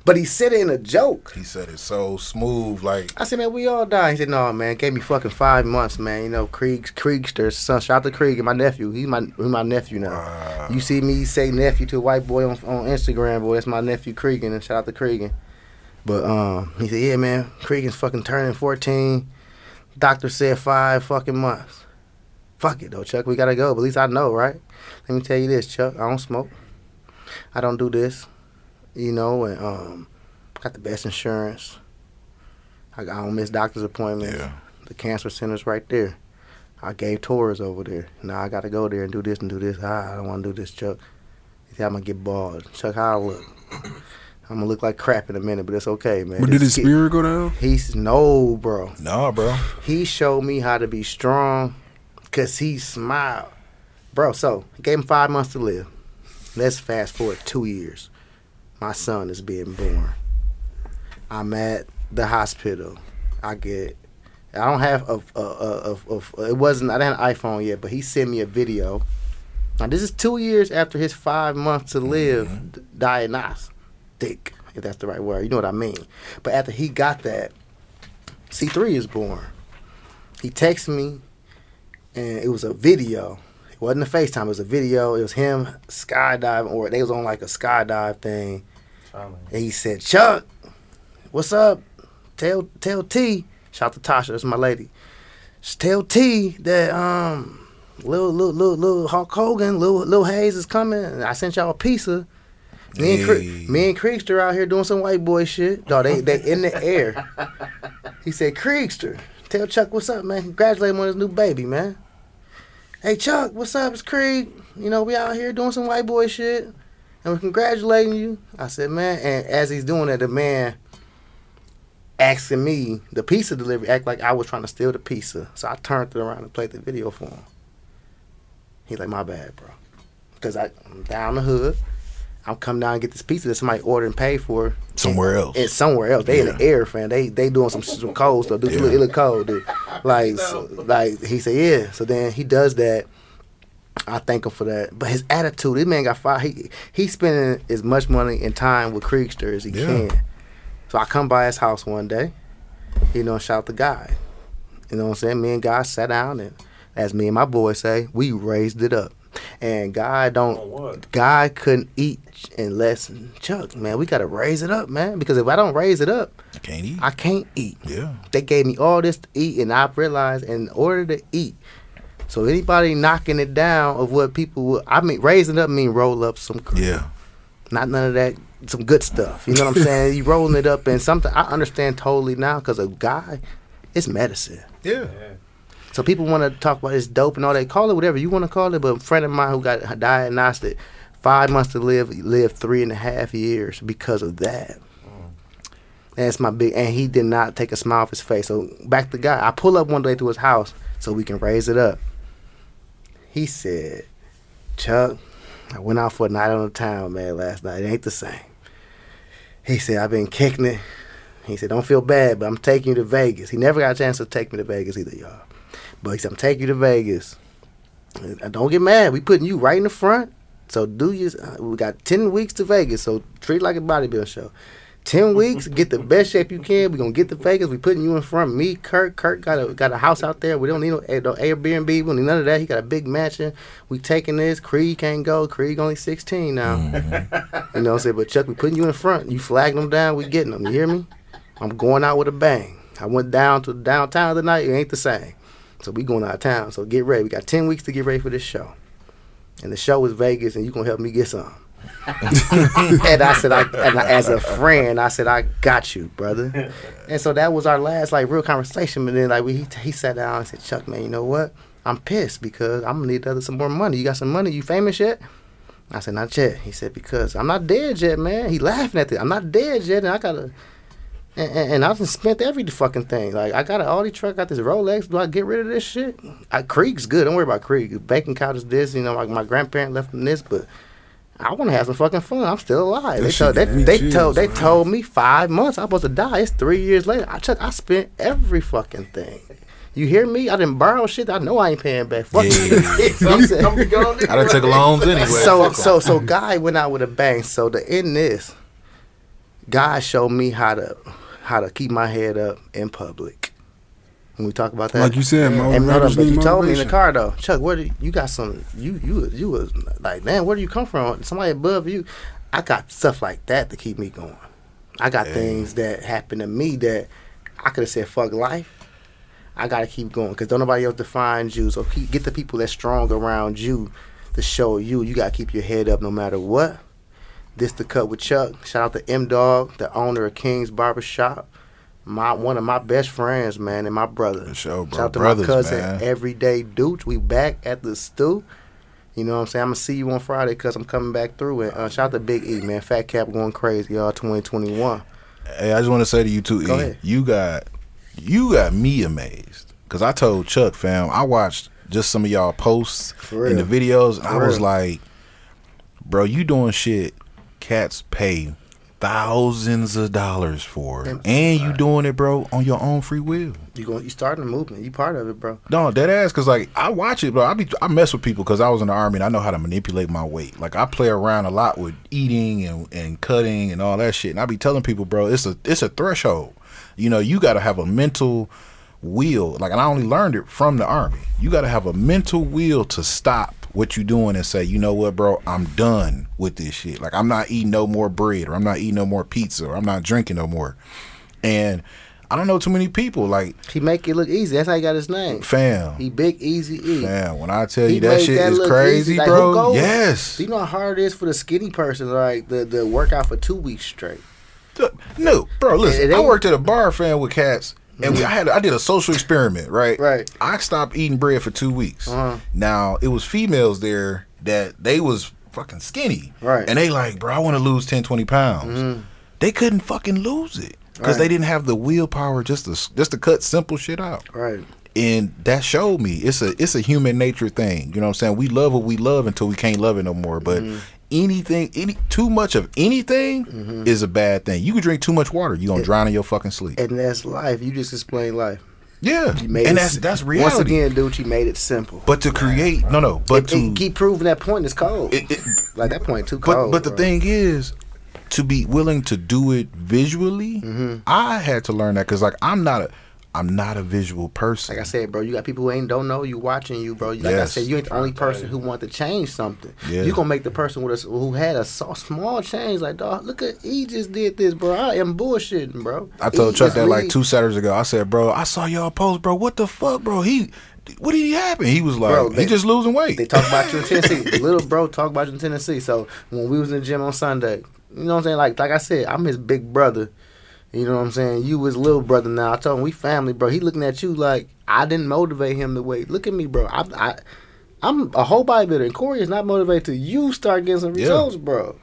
But he said it in a joke. He said it so smooth, like I said, man, we all die. He said, no, man, gave me fucking five months, man. You know, Krieg, Kriegster's son. Shout out to Krieg and my nephew. He's my he's my nephew now. wow. You see me say nephew to a white boy on, on Instagram, boy. That's my nephew Cregan, and shout out to Cregan. But um, he said, yeah, man, Cregan's fucking turning 14. Doctor said five fucking months. Fuck it though, Chuck. We gotta go. But at least I know, right? Let me tell you this, Chuck. I don't smoke. I don't do this. You know, and um, got the best insurance. I, I don't miss doctor's appointments. yeah. The cancer center's right there. I gave tours over there. Now I gotta go there and do this and do this. Ah, I don't want to do this, Chuck. He said I'm gonna get bald. Chuck, how I look? I'm gonna look like crap in a minute, but it's okay, man. But did his spirit go down? He's no, bro. Nah, bro. He showed me how to be strong, cause he smiled, bro. So gave him five months to live. Let's fast forward two years. My son is being born. I'm at the hospital. I get. I don't have a, a, a, a, a it wasn't I didn't have an iPhone yet, but he sent me a video. Now this is two years after his five months to live mm-hmm. d- diagnostic, if that's the right word. You know what I mean. But after he got that, C3 is born. He texted me, and it was a video. It wasn't a FaceTime. It was a video. It was him skydiving, or they was on like a skydive thing. And he said, "Chuck, what's up? Tell tell T. Shout out to Tasha. That's my lady. Tell T that um, little little little little Hulk Hogan, little little Hayes is coming. And I sent y'all a pizza." Me and, Cre- me and Creekster out here doing some white boy shit. Dog, they they in the air. (laughs) He said, Creekster, tell Chuck what's up, man. Congratulate him on his new baby, man. Hey Chuck, what's up? It's Creek. You know, we out here doing some white boy shit. And we're congratulating you. I said, man, and as he's doing that, the man asking me the pizza delivery act like I was trying to steal the pizza. So I turned it around and played the video for him. He's like, my bad, bro. Because I'm down the hood. I'm coming down and get this pizza that somebody ordered and paid for. Somewhere And- else. And somewhere else. They in the air, fam. They they doing some some cold stuff. Dude, Yeah. it, look, it look cold, dude. Like so, like he said, yeah. So then he does that. I thank him for that. But his attitude, this man got fired. He he's spending as much money and time with Kriegster as he Yeah. can. So I come by his house one day, you know, and shout the guy. You know what I'm saying? Me and Guy sat down and as me and my boy say, we raised it up. And Guy don't Guy couldn't eat unless Chuck, man, we gotta raise it up, man. Because if I don't raise it up, I Can't eat. I can't eat. yeah. They gave me all this to eat, and I realized in order to eat, so anybody knocking it down of what people, will, I mean, raising up mean roll up some, cr- Yeah. not none of that, some good stuff. You know what I'm (laughs) saying? you rolling it up and something I understand totally now because a guy, it's medicine. Yeah. So people want to talk about this dope and all that. Call it whatever you want to call it. But a friend of mine who got diagnosed five months to live, lived three and a half years because of that. That's my big. And he did not take a smile off his face. So back to guy. I pull up one day to his house so we can raise it up. He said, Chuck, I went out for a night on the town, man, last night. It ain't the same. He said, I've been kicking it. He said, Don't feel bad, but I'm taking you to Vegas. He never got a chance to take me to Vegas either, y'all. But he said, I'm taking you to Vegas. Don't get mad. We putting you right in the front. So do you? Uh, we got ten weeks to Vegas. So treat it like a bodybuilding show. Ten (laughs) weeks, get the best shape you can. We gonna get to Vegas. We putting you in front. Me, Kurt. Kurt got a got a house out there. We don't need no, no Airbnb. We don't need none of that. He got a big mansion. We taking this. Creed can't go. Creed only sixteen now. Mm-hmm. (laughs) You know what I'm saying? But Chuck, we putting you in front. You flagging them down. We getting them. You hear me? I'm going out with a bang. I went down to downtown tonight. It ain't the same. So we going out of town. So get ready. We got ten weeks to get ready for this show. And the show is Vegas, and you gonna help me get some. (laughs) and I said, I, and I, as a friend, I said, I got you, brother. And so that was our last like real conversation. But then like we, he, he sat down and said, Chuck, man, you know what? I'm pissed because I'm gonna need other some more money. You got some money? You famous yet? I said, not yet. He said, because I'm not dead yet, man. He laughing at it. I'm not dead yet, and I gotta. And, and, and I just spent every fucking thing. Like I got an Audi truck, got this Rolex. Do I get rid of this shit? I, Krieg's good. Don't worry about Krieg. Banking couch is this. You know, like my grandparent left him this, but I want to have some fucking fun. I'm still alive. They told, they, me they chills, told they man. told me five months. I'm supposed to die. It's three years later. I check. I spent every fucking thing. You hear me? I didn't borrow shit. I know I ain't paying back. Fuck Yeah. you. (laughs) I'm saying- I done took loans anyway. so so so guy went out with a bang. So to end this, guy showed me how to how to keep my head up in public. When we talk about that, Like you said, and hold on, motivators but you need told me in the motivation. car though, Chuck, where did you got some? You you was- you was like, man, where do you come from? Somebody above you. I got stuff like that to keep me going. I got things that happened to me that I could have said fuck life. I gotta keep going because don't nobody else define you. So keep, get the people that's strong around you to show you. You gotta keep your head up no matter what. This the cut with Chuck. Shout out to M Dog, the owner of King's Barbershop. My one of my best friends, man, and my brother. For sure, bro. Shout out to Brothers, my cousin, man. Everyday Dooch. We back at the stew. You know what I'm saying? I'm gonna see you on Friday because I'm coming back through. And uh, shout out to Big E, man. Fat Cap going crazy, y'all. 2021. Hey, I just want to say to you too, Go E, ahead. you got you got me amazed because I told Chuck, fam, I watched just some of y'all posts and the videos, and I was like, bro, you doing shit cats pay thousands of dollars for, And- and, you doing it, bro, on your own free will. You going? You starting the movement? You part of it, bro? No, dead ass. Cause like I watch it, bro. I be I mess with people because I was in the army and I know how to manipulate my weight. Like I play around a lot with eating and, and cutting and all that shit. And I be telling people, bro, it's a it's a threshold. You know, you got to have a mental will. Like, and I only learned it from the army. You got to have a mental will to stop what you doing and say, you know what, bro, I'm done with this shit. Like I'm not eating no more bread or I'm not eating no more pizza or I'm not drinking no more. And I don't know too many people like He make it look easy. That's how he got his name. fam. He big easy E. Man, when I tell He you that shit that is crazy, easy. Bro. Yes. Do you know how hard it is for the skinny person, like the the workout for two weeks straight? No, bro. Listen, I worked at a bar, fam, with cats, and we, I had I did a social experiment, right? Right. I stopped eating bread for two weeks. Uh-huh. Now it was females there that they was fucking skinny, Right. And they like, bro, I want to lose 10, 20 pounds. They couldn't fucking lose it because Right. they didn't have the willpower just to just to cut simple shit out. Right. And that showed me it's a it's a human nature thing. You know what I'm saying? We love what we love until we can't love it no more. But Mm-hmm. anything, any too much of anything is a bad thing. You can drink too much water, you gonna drown in your fucking sleep. And that's life. You just explained life. yeah, You made and it, that's that's reality. Once again, dude, you made it simple. but to create, no, no, but But to keep proving that point is cold. it, it, like that point too but cold. but the bro. thing is, to be willing to do it visually, Mm-hmm. I had to learn that because like I'm not a I'm not a visual person. Like I said, bro, you got people who ain't don't know you watching you, bro. Like I said, you ain't the only person who want to change something. Yeah. You gonna make the person with a, who had a so- small change like, dog, look at he just did this, bro. I am bullshitting, bro. I told He Chuck just that like two Saturdays ago. I said, bro, I saw y'all post, bro. What the fuck, bro? He, what did he happen? He was like, Bro, he they- just losing weight. They talk about you in (laughs) Tennessee. Little bro talk about you in Tennessee. So when we was in the gym on Sunday, you know what I'm saying? Like like I said, I'm his big brother. You know what I'm saying? You his little brother now. I told him we family, bro. He looking at you like I didn't motivate him the way. Look at me, bro. I I I'm a whole bodybuilder, and Corey is not motivated to you start getting some Yeah. results, bro.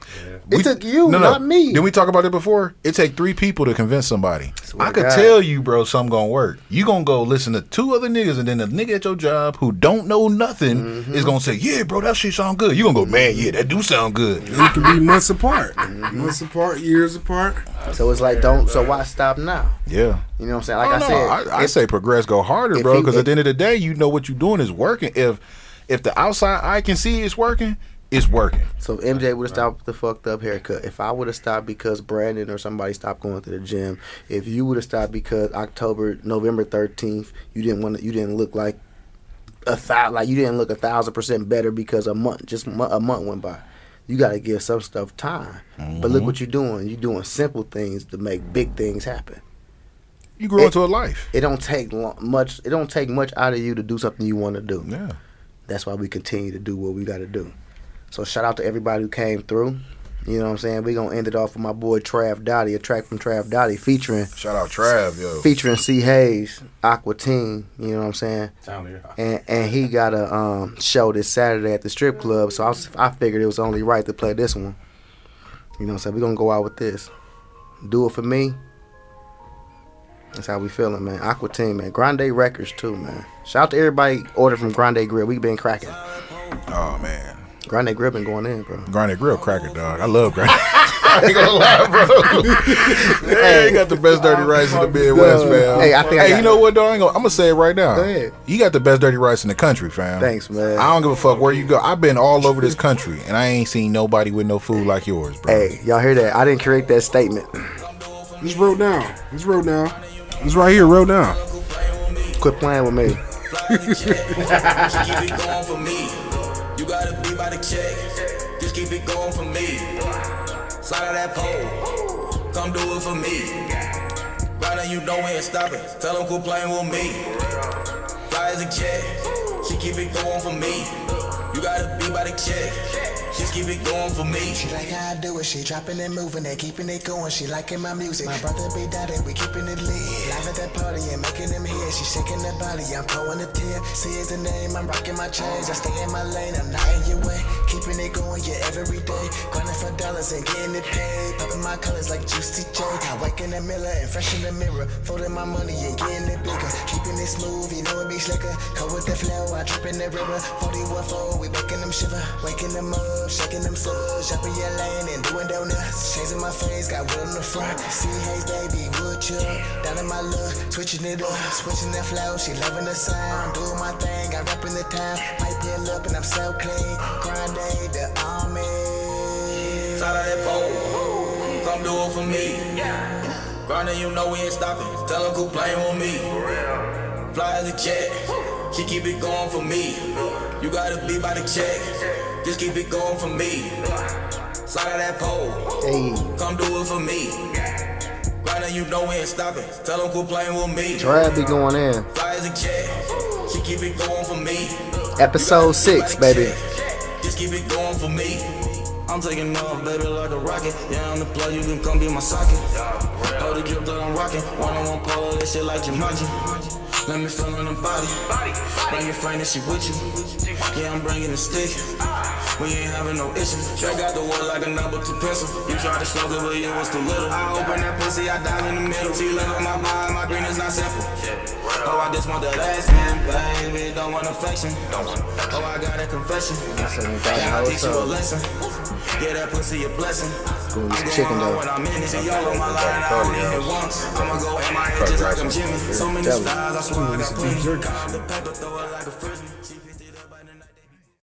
We- It took you, no, no. not me. Didn't we talk about it before? It take three people to convince somebody. Swear I could God. tell you, bro, something gonna work. You gonna go listen to two other niggas, and then the nigga at your job who don't know nothing Mm-hmm. is gonna say, "Yeah, bro, that shit sound good." You gonna go, "Man, yeah, that do sound good." And it can be months apart, Mm-hmm. months apart, years apart. so it's like don't. So why stop now? Yeah. You know what I'm saying? Like Oh, I no, said, I, I if- say progress, go harder, bro. Because at the end of the day, you know what you're doing is working. If if the outside eye can see it's working, it's working. So MJ would have stopped the fucked up haircut. If I would have stopped because Brandon or somebody stopped going to the gym. If you would have stopped because October, November thirteenth, you didn't want to, you didn't look like a thou, like you didn't look a thousand percent better because a month, just mo- a month went by. You got to give some stuff time. But look mm-hmm. what you're doing. You're doing simple things to make big things happen. You grow It- into a life. It don't take lo- much. It don't take much out of you to do something you want to do. Yeah. That's why we continue to do what we got to do. So shout out to everybody who came through. You know what I'm saying? We're going to end it off with my boy Trav Dotty, a track from Trav Dotty featuring Shout out Trav, yo. featuring C Hayes, Aqua Teen, you know what I'm saying? And and he got a um, show this Saturday at the strip club, so I, was, I figured it was only right to play this one. You know what I'm saying? We're going to go out with this. Do it for me. That's how we feeling, man. Aqua Teen, man. Grande Records, too, man. Shout out to everybody ordered from Grande Grill. we been cracking. Oh man. Grande Grill been going in, bro. Grande Grill cracker, dog. I love Grande. (laughs) I ain't gonna lie, bro. (laughs) hey, you got the best dirty rice in the Midwest, man. Hey, I think I Hey, got you know what, dog? I ain't gonna, I'm gonna say it right now. Go ahead. You got the best dirty rice in the country, fam. Thanks, man. I don't give a fuck where you go. I've been all over this country, and I ain't seen nobody with no food like yours, bro. Hey, y'all hear that? I didn't create that statement. It's wrote down. It's wrote down. It's right here, wrote down. Quit playing with me. keep it going for me. You gotta be by the check. Just keep it going for me. Slide out that pole. Come do it for me. Right now you know we ain't stopping. Tell them quit playing with me. Fly as a jet. She keep it going for me. You gotta be by the check. Just keep it going for me. She like how I do it, she dropping and moving and keeping it going. She liking my music. My brother be daddy, we keeping it lit. Live at that party and making them hear. She shaking that body, I'm throwing a tear. See is the name, I'm rocking my chains. I stay in my lane, I'm not in your way. Keeping it going, yeah, every day. Grinding for dollars and getting it paid. Popping my colors like Juicy J. I wake in the mirror and fresh in the mirror. Folding my money and getting it bigger. Keeping it smooth, you know it be slicker. Come with the flow, I drip in the river. 41 4, we making them shiver. Waking them up, shaking them subs. Jumping your lane and doing donuts. In my face, got wood on the front. See, hey, baby, wood chip. Down in my look, switching it up. Switching that flow, she loving the sound. Doing my thing, I rap in the town. Might pull up and I'm so clean. Grande, the army. Slide out that pole. Come do it for me. Grinding, you know we ain't stopping. Tell them quit playing with me. Fly as a jet. She keep it going for me. You gotta be by the check. Just keep it going for me. Slide out that pole. Hey, Come do it for me. Grinding, you know we ain't stopping. Tell them quit playing with me. Drab be going in. Fly as a jet. She keep it going for me. Episode six, baby. Just keep it going for me. I'm taking off, baby, like a rocket. Yeah, I'm the plug, you can come be my socket. Hold the drip that I'm rocking. One on one pole, this shit like Jumanji. Let me feel on the body. Bring your friend and she with you. Yeah, I'm bringing the stick. We ain't having no issues. Track out the wood like a number two pencil. You tried to smoke it, but you was too little. I open that pussy, I dive in the middle. See, look at my mind, my green is not simple. Oh, I just want the last man, baby. Don't want affection. Oh, I got a confession. Yeah, I teach you a lesson. Yeah, that pussy a blessing. Ooh, I'm this chicken though. when I'm in. See, y'all on my line, I only hit once. I'ma go in my head just like I'm Jimmy. So many styles, I swear I got plenty. The paper, throw it like a frisbee.